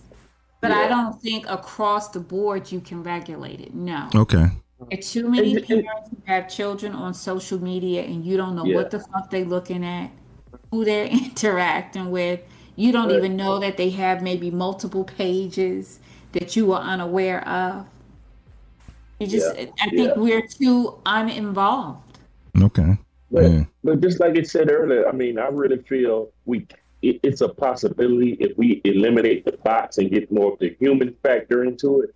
But I don't think across the board you can regulate it. No. Okay. There are too many parents who have children on social media and you don't know Yeah. what the fuck they're looking at, who they're interacting with. You don't Right. even know that they have maybe multiple pages that you are unaware of. You just Yeah. I think Yeah. we're too uninvolved. Okay. But, Yeah. but just like it said earlier, I mean, I really feel we it, it's a possibility if we eliminate the bots and get more of the human factor into it.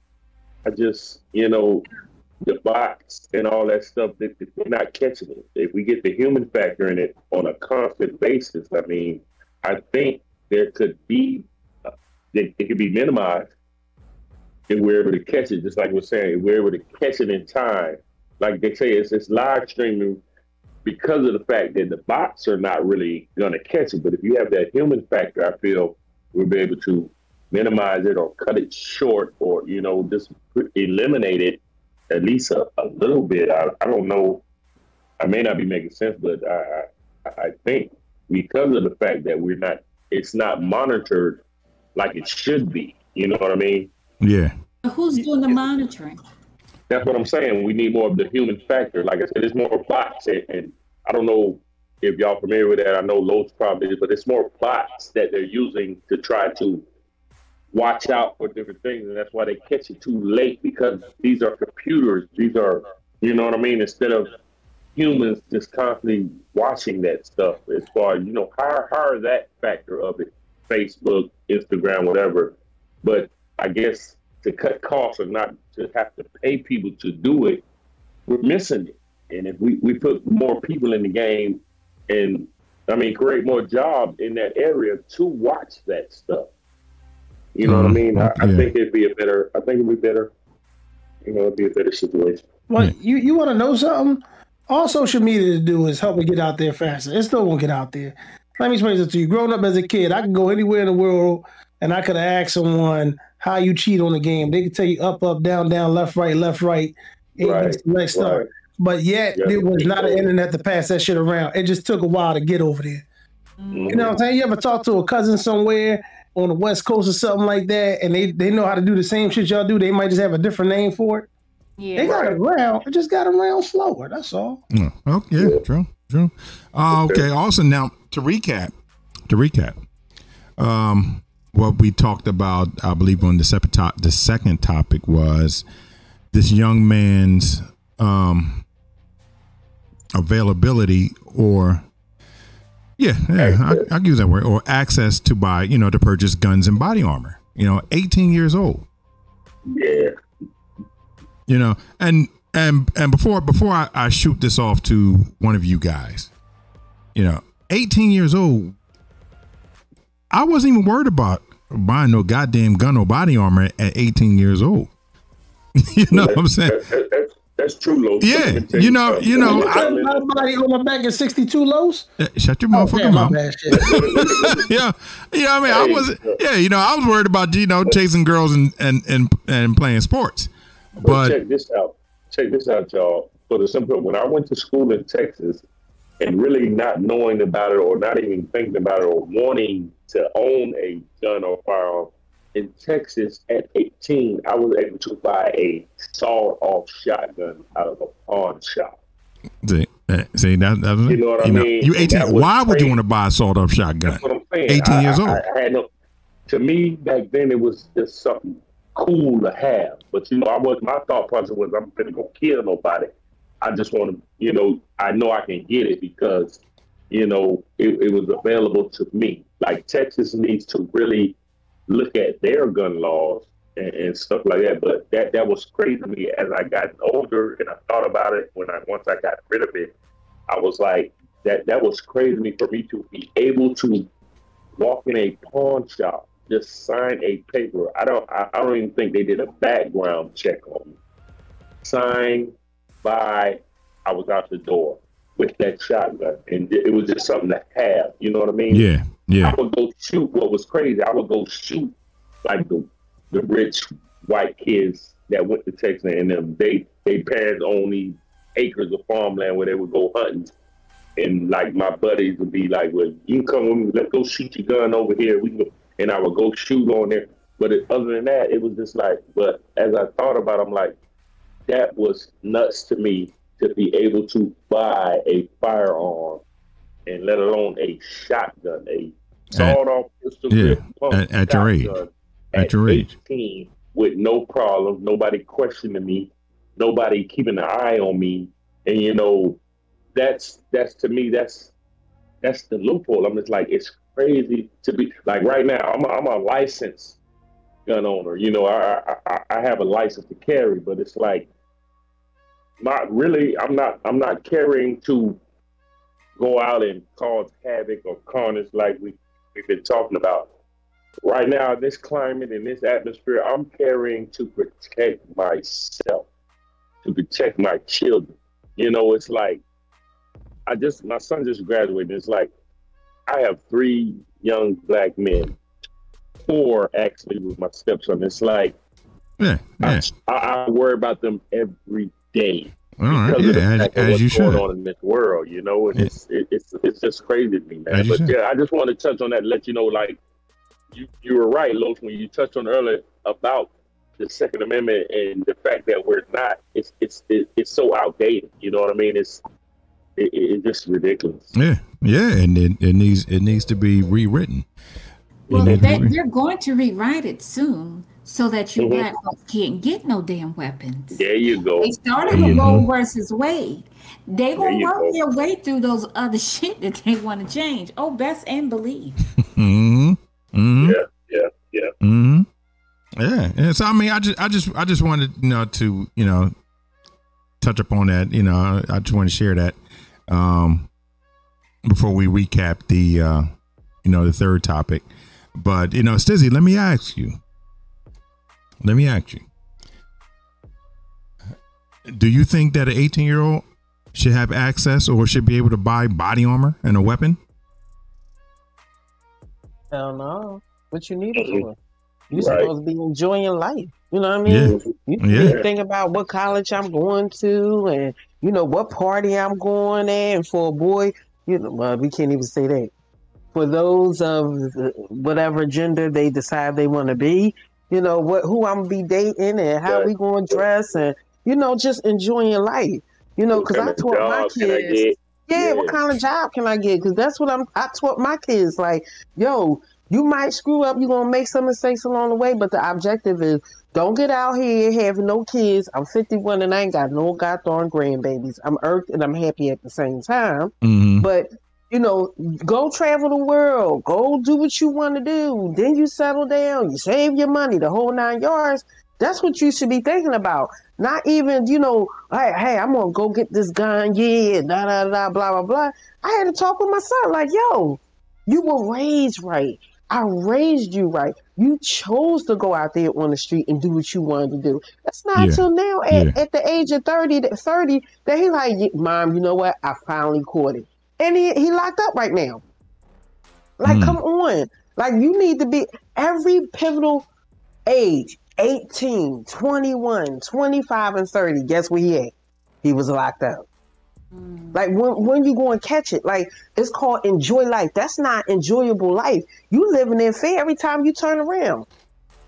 I just, you know, the bots and all that stuff that that we're not catching it. If we get the human factor in it on a constant basis, I mean, I think there could be uh, it, it could be minimized if we're able to catch it. Just like we're saying, if we're able to catch it in time. Like they say, it's it's live streaming because of the fact that the bots are not really going to catch it. But if you have that human factor, I feel we'll be able to minimize it or cut it short or, you know, just eliminate it at least a, a little bit. I, I don't know. I may not be making sense, but I, I, I think because of the fact that we're not, it's not monitored like it should be. You know what I mean? Yeah. Who's doing the monitoring? That's what I'm saying. We need more of the human factor. Like I said, it's more bots, and, and I don't know if y'all familiar with that. I know Los probably is, but it's more bots that they're using to try to watch out for different things, and that's why they catch it too late because these are computers. These are, you know what I mean? Instead of humans just constantly watching that stuff. As far as you know, how how that factor of it, Facebook, Instagram, whatever. But I guess to cut costs or not to have to pay people to do it, we're missing it. And if we, we put more people in the game and I mean create more jobs in that area to watch that stuff. You know what I Mhm. mean? I, I think it'd be a better I think it'd be better. You know, it'd be a better situation. Well, Yeah. you you want to know something? All social media to do is help me get out there faster. It still won't get out there. Let me explain this to you. Growing up as a kid, I could go anywhere in the world and I could ask someone how you cheat on the game. They could tell you up, up, down, down, left, right, left, right, A, Right, B, select start. Right. But yet Yeah. there was not an internet to pass that shit around. It just took a while to get over there. You know what I'm saying? You ever talk to a cousin somewhere on the West Coast or something like that, and they, they know how to do the same shit y'all do. They might just have a different name for it. They got it around. It just got around slower. That's all. Yeah. Oh, yeah, true, true. Uh, okay. Also, now to recap, to recap, um, what we talked about, I believe, on the second top, the second topic was this young man's um, availability or. Yeah, yeah, I, I'll use that word or access to buy, you know, to purchase guns and body armor. You know, 18 years old. Yeah. you know and and and before before I, I shoot this off to one of you guys you know 18 years old i wasn't even worried about buying no goddamn gun or body armor at 18 years old you know what i'm saying That- that- that's, that's true, Lo. Yeah, Let me tell you know- something. you know, Let me I- tell you- Somebody on my back at 62 lows? Shut your Oh, motherfucking damn, my mouth bad shit. yeah yeah i mean i was yeah you know i was worried about you know chasing girls and and and, and playing sports But but check this out. Check this out, y'all. For the simple, when I went to school in Texas, and really not knowing about it, or not even thinking about it, or wanting to own a gun or firearm in Texas at 18, I was able to buy a sawed-off shotgun out of a pawn shop. see, uh, see that, that You know what I mean? you 18 that was why would you want to buy a sawed-off shotgun That's what I'm saying. 18 I- years I- old. I had no. To me, back then, it was just something cool to have. But you know, I was my thought process was I'm gonna go kill nobody. I just want to, you know, I know I can get it because, you know, it, it was available to me. Like Texas needs to really look at their gun laws and, and stuff like that. But that that was crazy to me as I got older and I thought about it when I once I got rid of it. I was like, that that was crazy to me for me to be able to walk in a pawn shop, just sign a paper. I don't I, I don't even think they did a background check on me. Sign, by I was out the door with that shotgun. And it was just something to have. You know what I mean? yeah yeah I would go shoot. What was crazy, I would go shoot like the the rich white kids that went to Texas and them. They they parents own these acres of farmland where they would go hunting. And like my buddies would be like, "Well, you come with me. Let's go shoot your gun over here." We can and I would go shoot on there. But it, other than that, it was just like. But as I thought about, it, I'm like, that was nuts to me to be able to buy a firearm and let alone a shotgun, a sawed-off pistol yeah, at, at your age. shotgun At your age. with no problem, nobody questioning me, nobody keeping an eye on me, and you know, that's that's to me that's that's the loophole. I'm just like it's crazy to be like right now. I'm a, I'm a licensed gun owner. You know, I, I I have a license to carry, but it's like not really. I'm not I'm not carrying to go out and cause havoc or carnage like we we've been talking about. Right now, in this climate, in this atmosphere, I'm carrying to protect myself, to protect my children. You know, it's like I just my son just graduated. It's like I have three young black men, four actually with my stepson. It's like Yeah, yeah. I, I worry about them every day All right. because of Yeah, as, as what's you going should. on in this world, you know, and Yeah. it's it, it's it's just crazy to me, man. As But yeah, I just want to touch on that, and let you know, like you you were right, Los, when you touched on earlier about the Second Amendment and the fact that we're not, it's it's it, it's so outdated. You know what I mean? It's it, it- it's just ridiculous. Yeah, yeah, and it, it needs it needs to be rewritten. Well, they, they're going to rewrite it soon so that you Mhm. black folks can't get no damn weapons. There you go. They started There with Roe go. versus Wade. They There gonna work go. their way through those other shit that they want to change. Oh, best and believe. hmm hmm Yeah, yeah, yeah. hmm Yeah, and so I mean, I just, I just, I just wanted, you know, to, you know, touch upon that. You know, I just want to share that um, before we recap the, uh, you know, the third topic. But you know, Stizzie, let me ask you. Let me ask you. Do you think that an 18 year old should have access or should be able to buy body armor and a weapon? Hell no. What you need it for? You Right. supposed to be enjoying life. You know what I mean? Yeah. You Yeah. think about what college I'm going to and you know what party I'm going at. And for a boy, you know, well, we can't even say that. For those of whatever gender they decide they want to be, you know what who I'm gonna be dating and how Right. we going to dress and you know just enjoying life. You know, because I kind taught my job can I kids. get? Yeah, what kind of job can I get? Because that's what I'm. I taught my kids like, yo, you might screw up. You're gonna make some mistakes along the way, but the objective is don't get out here having no kids. I'm 51 and I ain't got no goddamn grandbabies. I'm irked and I'm happy at the same time. Mm-hmm. But you know, go travel the world. Go do what you want to do. Then you settle down. You save your money. The whole nine yards. That's what you should be thinking about. Not even, you know, hey, hey, I'm gonna go get this gun, yeah, da da da, blah blah blah. I had to talk with my son, like, yo, you were raised right. I raised you right. You chose to go out there on the street and do what you wanted to do. That's not Yeah. until now, at, Yeah. at the age of 30, that 30, that he like, mom, you know what? I finally caught it. And he, he locked up right now. Like, Hmm. come on. Like, you need to be every pivotal age 18, 21, 25, and 30. Guess where he at? He was locked up. Like when when you go and catch it, like it's called enjoy life. That's not enjoyable life. You living in fear every time you turn around.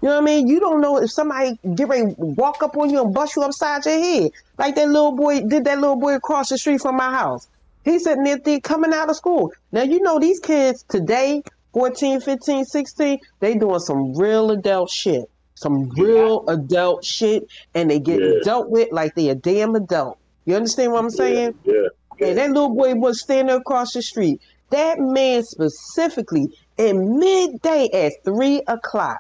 You know what I mean? You don't know if somebody get ready walk up on you and bust you upside your head. Like that little boy did that little boy across the street from my house. He's sitting there coming out of school. Now you know these kids today, 14, 15, 16, they doing some real adult shit. Some real adult shit and they get Yeah. dealt with like they a damn adult. You understand what I'm saying? Yeah, yeah. And that little boy was standing across the street. That man specifically in midday at three o'clock,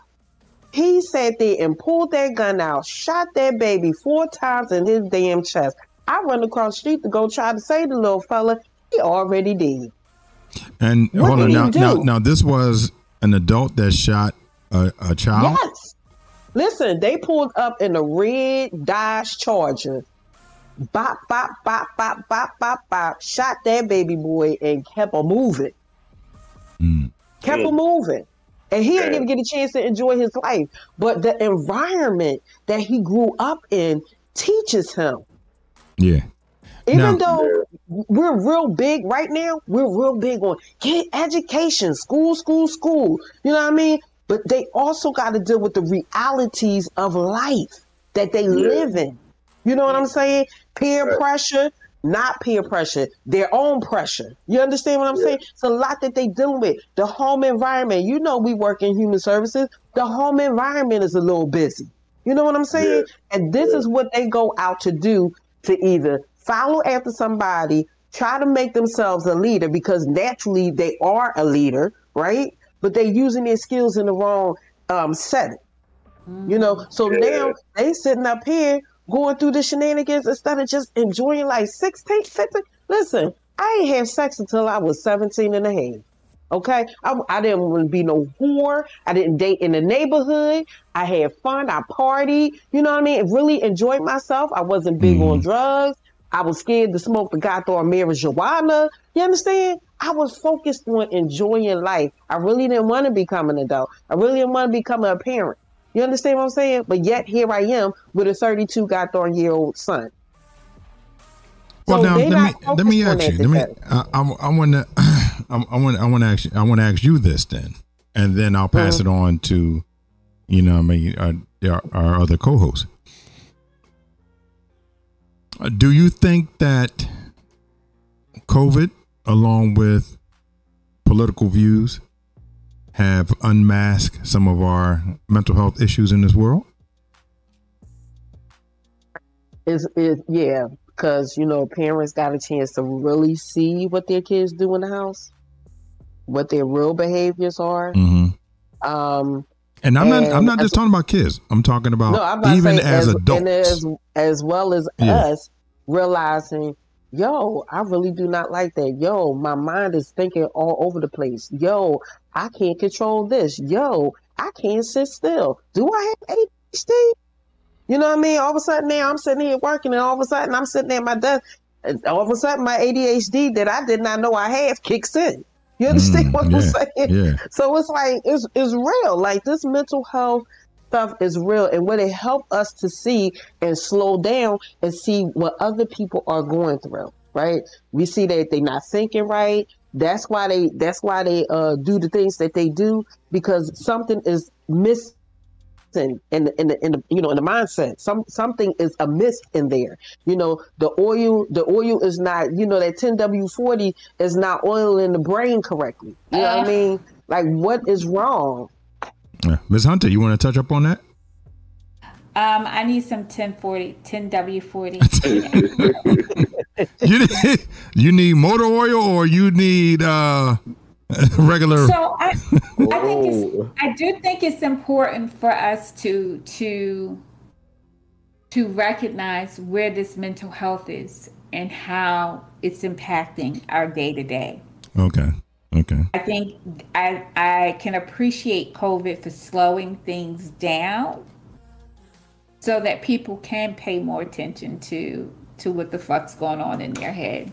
he sat there and pulled that gun out, shot that baby four times in his damn chest. I run across the street to go try to save the little fella. He already did. And What hold on he now, now, do? now this was an adult that shot a, a child. Yes. Listen, they pulled up in a red Dodge Charger. Bop, bop, bop, bop, bop, bop, bop. Shot that baby boy and kept on moving. Mm. Kept on moving. And he didn't even get a chance to enjoy his life. But the environment that he grew up in teaches him. Yeah. Even Now- though we're real big right now, we're real big on get education, school, school, school. You know what I mean? but they also got to deal with the realities of life that they yeah. live in. You know what I'm saying? Peer right. pressure, not peer pressure, their own pressure. You understand what I'm yeah. saying? It's a lot that they dealing with. The home environment. You know, we work in human services. The home environment is a little busy. You know what I'm saying? Yeah. And this yeah. is what they go out to do to either follow after somebody, try to make themselves a leader because naturally they are a leader, right? But they're using their skills in the wrong um, setting. You know, so yeah. now they sitting up here going through the shenanigans instead of just enjoying like 16, 15. Listen, I ain't have sex until I was 17 and a half. Okay. I, I didn't want to be no whore. I didn't date in the neighborhood. I had fun. I partied. You know what I mean? Really enjoyed myself. I wasn't big mm. on drugs. I was scared to smoke the Gator marijuana. You understand? I was focused on enjoying life. I really didn't want to become an adult. I really didn't want to become a parent. You understand what I'm saying? But yet here I am with a 32 goddamn year old son. Well, now let me let me ask you. Let me. I, I want to. I want. I want to ask. You, I want to ask you this then, and then I'll pass mm-hmm. it on to, you know, I mean, our, our, other co-hosts. Uh, do you think that COVID, along with political views, have unmasked some of our mental health issues in this world? Is is yeah, because you know parents got a chance to really see what their kids do in the house, what their real behaviors are. Mm-hmm. Um, and I'm and not I'm not just talking about kids. I'm talking about no, even as, as, adults, as, as well as yeah. us realizing yo, I really do not like that. Yo, my mind is thinking all over the place. Yo, I can't control this. Yo, I can't sit still. Do I have ADHD? You know what I mean? All of a sudden now I'm sitting here working and all of a sudden I'm sitting there at my desk and all of a sudden my ADHD that I did not know I had kicks in. You understand mm, what yeah, I'm saying? Yeah. So it's like it's it's real. Like this mental health stuff is real and what it help us to see and slow down and see what other people are going through right we see that they're not thinking right that's why they that's why they uh, do the things that they do because something is missing in the, in the in the you know in the mindset some something is amiss in there you know the oil the oil is not you know that 10w40 is not oiling the brain correctly you know uh. what i mean like what is wrong yeah. Ms. Hunter, you want to touch up on that? Um, I need some 1040, 10W40. you, need, you need motor oil or you need uh, regular? So I, I think it's, I do think it's important for us to to to recognize where this mental health is and how it's impacting our day to day. Okay. Okay. I think I I can appreciate COVID for slowing things down so that people can pay more attention to to what the fuck's going on in their head.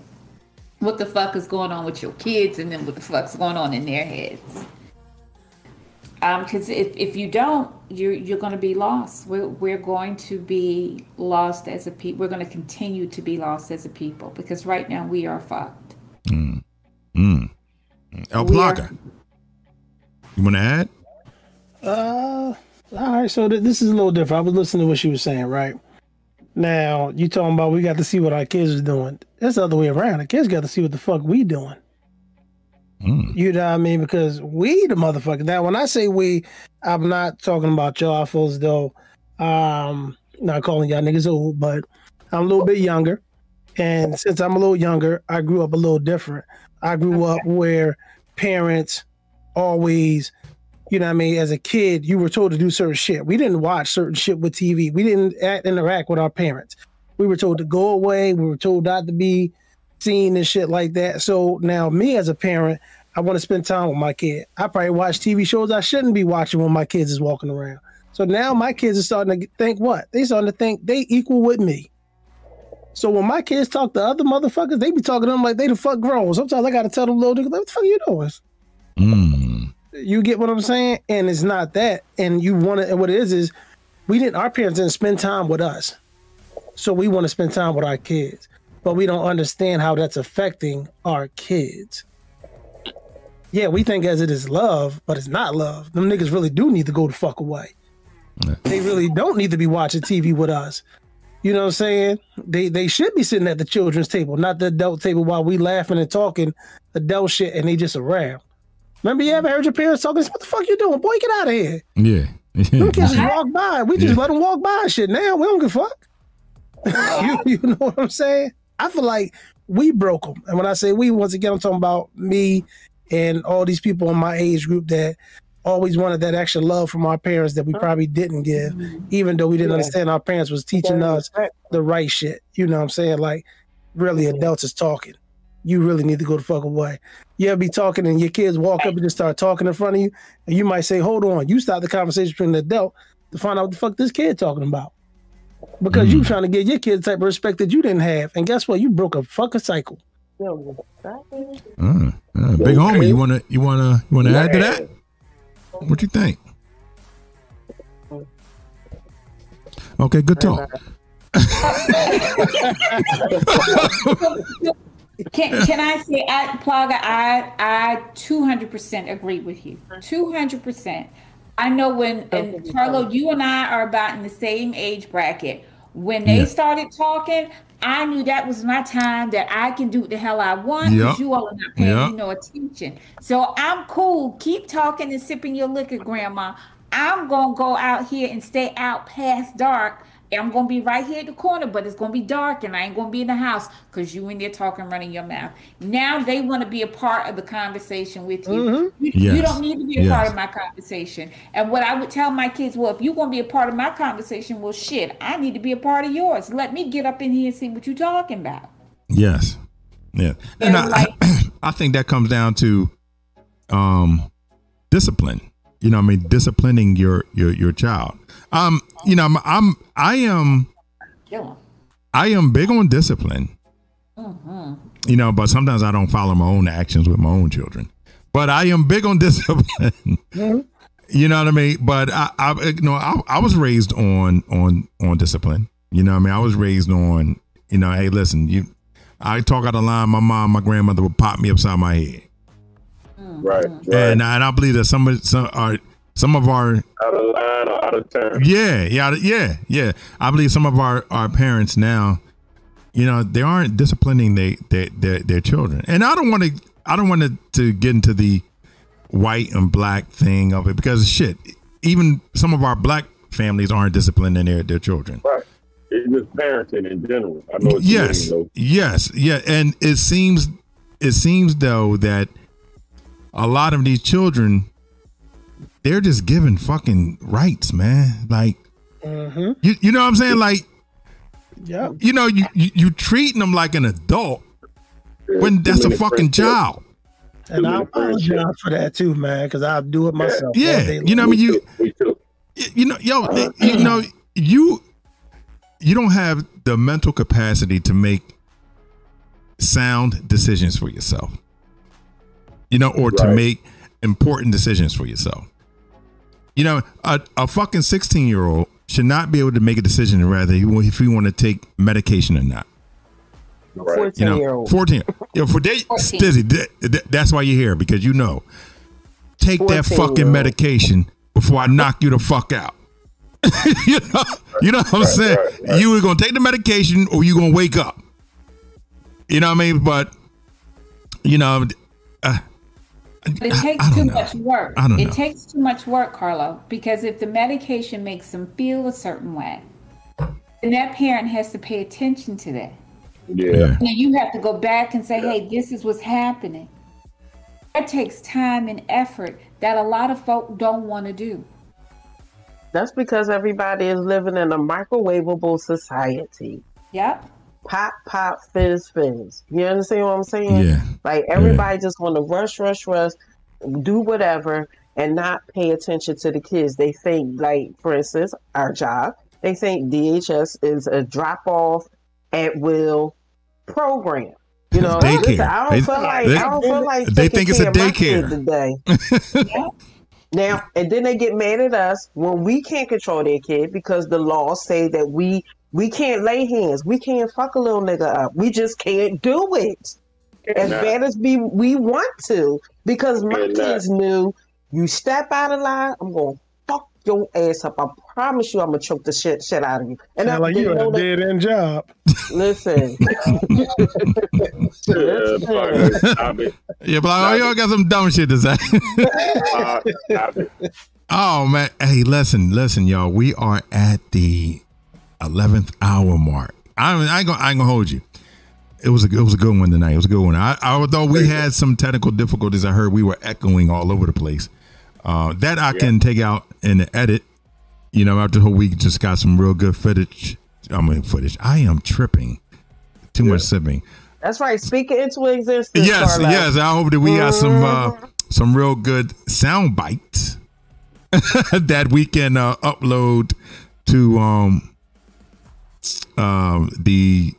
What the fuck is going on with your kids and then what the fuck's going on in their heads. Um, because if, if you don't, you're you're going to be lost. We're we're going to be lost as a people. We're going to continue to be lost as a people because right now we are fucked. Mm. Mm. El Plaga. You want to add? Uh, all right. So th- this is a little different. I was listening to what she was saying, right? Now you talking about we got to see what our kids are doing. That's the other way around. The kids got to see what the fuck we doing. Mm. You know what I mean? Because we the motherfucker. Now, when I say we, I'm not talking about y'all folks though. Um, not calling y'all niggas old, but I'm a little bit younger. And since I'm a little younger, I grew up a little different. I grew up where parents always, you know what I mean, as a kid, you were told to do certain shit. We didn't watch certain shit with TV. We didn't act, interact with our parents. We were told to go away. We were told not to be seen and shit like that. So now, me as a parent, I want to spend time with my kid. I probably watch TV shows I shouldn't be watching when my kids is walking around. So now my kids are starting to think what? They starting to think they equal with me. So when my kids talk to other motherfuckers, they be talking to them like they the fuck grown. Sometimes I gotta tell them little niggas, what the fuck you doing? Mm. You get what I'm saying? And it's not that. And you want to, what it is is we didn't, our parents didn't spend time with us. So we want to spend time with our kids. But we don't understand how that's affecting our kids. yeah, we think as it is love, but it's not love. Them niggas really do need to go the fuck away. Yeah. They really don't need to be watching TV with us. You know what I'm saying? They they should be sitting at the children's table, not the adult table, while we laughing and talking adult shit, and they just around. Remember, you ever heard your parents talking? What the fuck you doing, boy? Get out of here. Yeah. Them kids just walk by. We just yeah. let them walk by shit. Now we don't give a fuck. you, you know what I'm saying? I feel like we broke them. And when I say we, once again, I'm talking about me and all these people in my age group that always wanted that extra love from our parents that we uh-huh. probably didn't give, even though we didn't yeah. understand our parents was teaching us the right shit. You know what I'm saying? Like, really, adults is talking. You really need to go the fuck away. You ever be talking and your kids walk up and just start talking in front of you, and you might say, "Hold on," you start the conversation between the adult to find out what the fuck this kid talking about because mm. you trying to get your kid the type of respect that you didn't have, and guess what? You broke a fucking cycle. Mm. Uh, big homie, you wanna you wanna you wanna yeah. add to that? What you think? Okay, good talk. can, can I say, I, Plaga, I I two hundred percent agree with you. Two hundred percent. I know when and Carlo, you and I are about in the same age bracket. When they yeah. started talking, I knew that was my time that I can do what the hell I want because yep. you all are not paying yep. me no attention. So I'm cool. Keep talking and sipping your liquor, Grandma. I'm gonna go out here and stay out past dark I'm gonna be right here at the corner, but it's gonna be dark and I ain't gonna be in the house because you in there talking, running your mouth. Now they want to be a part of the conversation with you. Mm-hmm. You, yes. you, don't need to be a yes. part of my conversation. And what I would tell my kids, well, if you're gonna be a part of my conversation, well, shit, I need to be a part of yours. Let me get up in here and see what you're talking about. Yes, yeah, and, and I, like, I think that comes down to um discipline. You know, I mean, disciplining your your your child um, you know, I'm, I'm I am I am big on discipline. Mm-hmm. You know, but sometimes I don't follow my own actions with my own children. But I am big on discipline. Mm-hmm. You know what I mean? But I, I you know, I, I was raised on on on discipline. You know what I mean? I was raised on, you know, hey, listen, you I talk out of line, my mom, my grandmother would pop me upside my head. Right, right. And, and I believe that some of some are some of our out of line or out of turn. Yeah, yeah, yeah, yeah. I believe some of our, our parents now, you know, they aren't disciplining they, they, their their children. And I don't want to I don't want to, to get into the white and black thing of it because shit, even some of our black families aren't disciplining their their children. Right. It's just parenting in general. I know. yes. Mean, yes. Yeah. And it seems it seems though that a lot of these children they're just giving fucking rights, man. Like, mm-hmm. you, you know what I'm saying? Like, yeah, you know, you, you you treating them like an adult when that's a fucking child. And I apologize for that too, man, because I do it myself. Yeah, you know, I mean, you, you know, yo, you know, you you don't have the mental capacity to make sound decisions for yourself. You know, or right. to make important decisions for yourself. You know, a, a fucking 16 year old should not be able to make a decision rather if he want to take medication or not. Right. 14 you know, year old. 14. You know, for they, Stizzie, that's why you're here because you know. Take that fucking medication before I knock you the fuck out. you know, you know what I'm saying? Right, right, you were gonna take the medication or you gonna wake up. You know what I mean? But you know, it takes too know. much work. I don't it know. takes too much work, Carlo, because if the medication makes them feel a certain way, then that parent has to pay attention to that. Yeah. And you have to go back and say, hey, this is what's happening. That takes time and effort that a lot of folk don't want to do. That's because everybody is living in a microwavable society. Yep pop, pop, fizz, fizz. You understand what I'm saying? Yeah. Like everybody yeah. just want to rush, rush, rush, do whatever, and not pay attention to the kids. They think, like for instance, our job. They think DHS is a drop off at will program. You know, listen, I don't they, feel like they, I don't feel like they think it's a daycare today. yeah. Now and then they get mad at us when we can't control their kid because the laws say that we we can't lay hands. We can't fuck a little nigga up. We just can't do it. as Nah. bad as we we want to, because my Cannot. kids knew you step out of line, I'm gonna fuck your ass up. I promise you, I'm gonna choke the shit shit out of you. And Sound like you know had a dead end job. Listen, Parker, stop it. Yeah, but oh, y'all got some dumb shit to say. Uh, stop it. oh man, hey, listen, listen, y'all. We are at the eleventh hour mark. I, I ain't gonna, I ain't gonna hold you. It was a, it was a good one tonight. It was a good one. I, although we had some technical difficulties, I heard we were echoing all over the place. Uh, that I can take out in the edit. You know, after the whole week, just got some real good footage. I mean, footage. I am tripping. Too much sipping. that's right. Speaking into existence. Yes, Carla. yes. I hope that we got some uh, some real good sound bites that we can uh, upload to um um the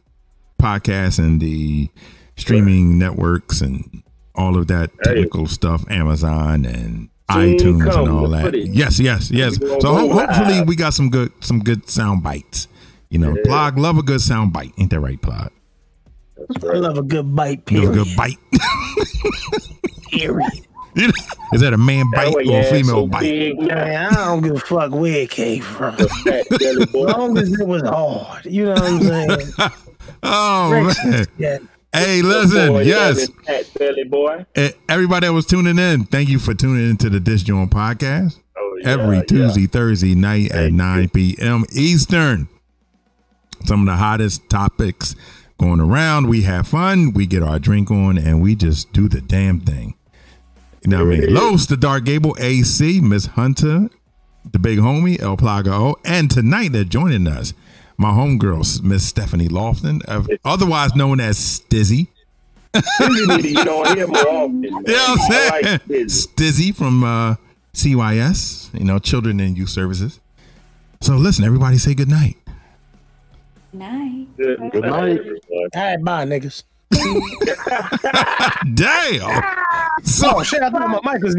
podcast and the streaming networks and all of that Hey. technical stuff, Amazon and Soon iTunes and all that. footage. Yes, yes, yes. So ho- hopefully we got some good some good sound bites. You know, Plog love a good sound bite. Ain't that right, Plog? I love a good bite, Love a good bite. period. Is that a man bite way or a ass female so bite? big, man. Man, I don't give a fuck where it came from. Fat belly boy. As long as it was hard. You know what I'm saying? Oh man. yeah. Hey, listen, Boy, yes. that Fat belly boy. Eh, Everybody that was tuning in, thank you for tuning into the Dis'JAWN podcast Oh, yeah, every yeah. Tuesday, Thursday night at Thank 9 p.m. Eastern. Some of the hottest topics going around. We have fun, we get our drink on, and we just do the damn thing. You know what I mean? Los, the Dark Gable, AC, Miss Hunter, the big homie, El Plaga O, and tonight they're joining us, my homegirl, Miss Stephanie Lofton, otherwise known as Stizzie. You need to get on here more often. Man. You know what I'm saying? like this. Stizzie from uh, CYS, you know, Children and Youth Services. So listen, everybody say good night. Night. Good, Good night. everyone. All right, bye, niggas. Damn. So Oh, shit, I thought my mic was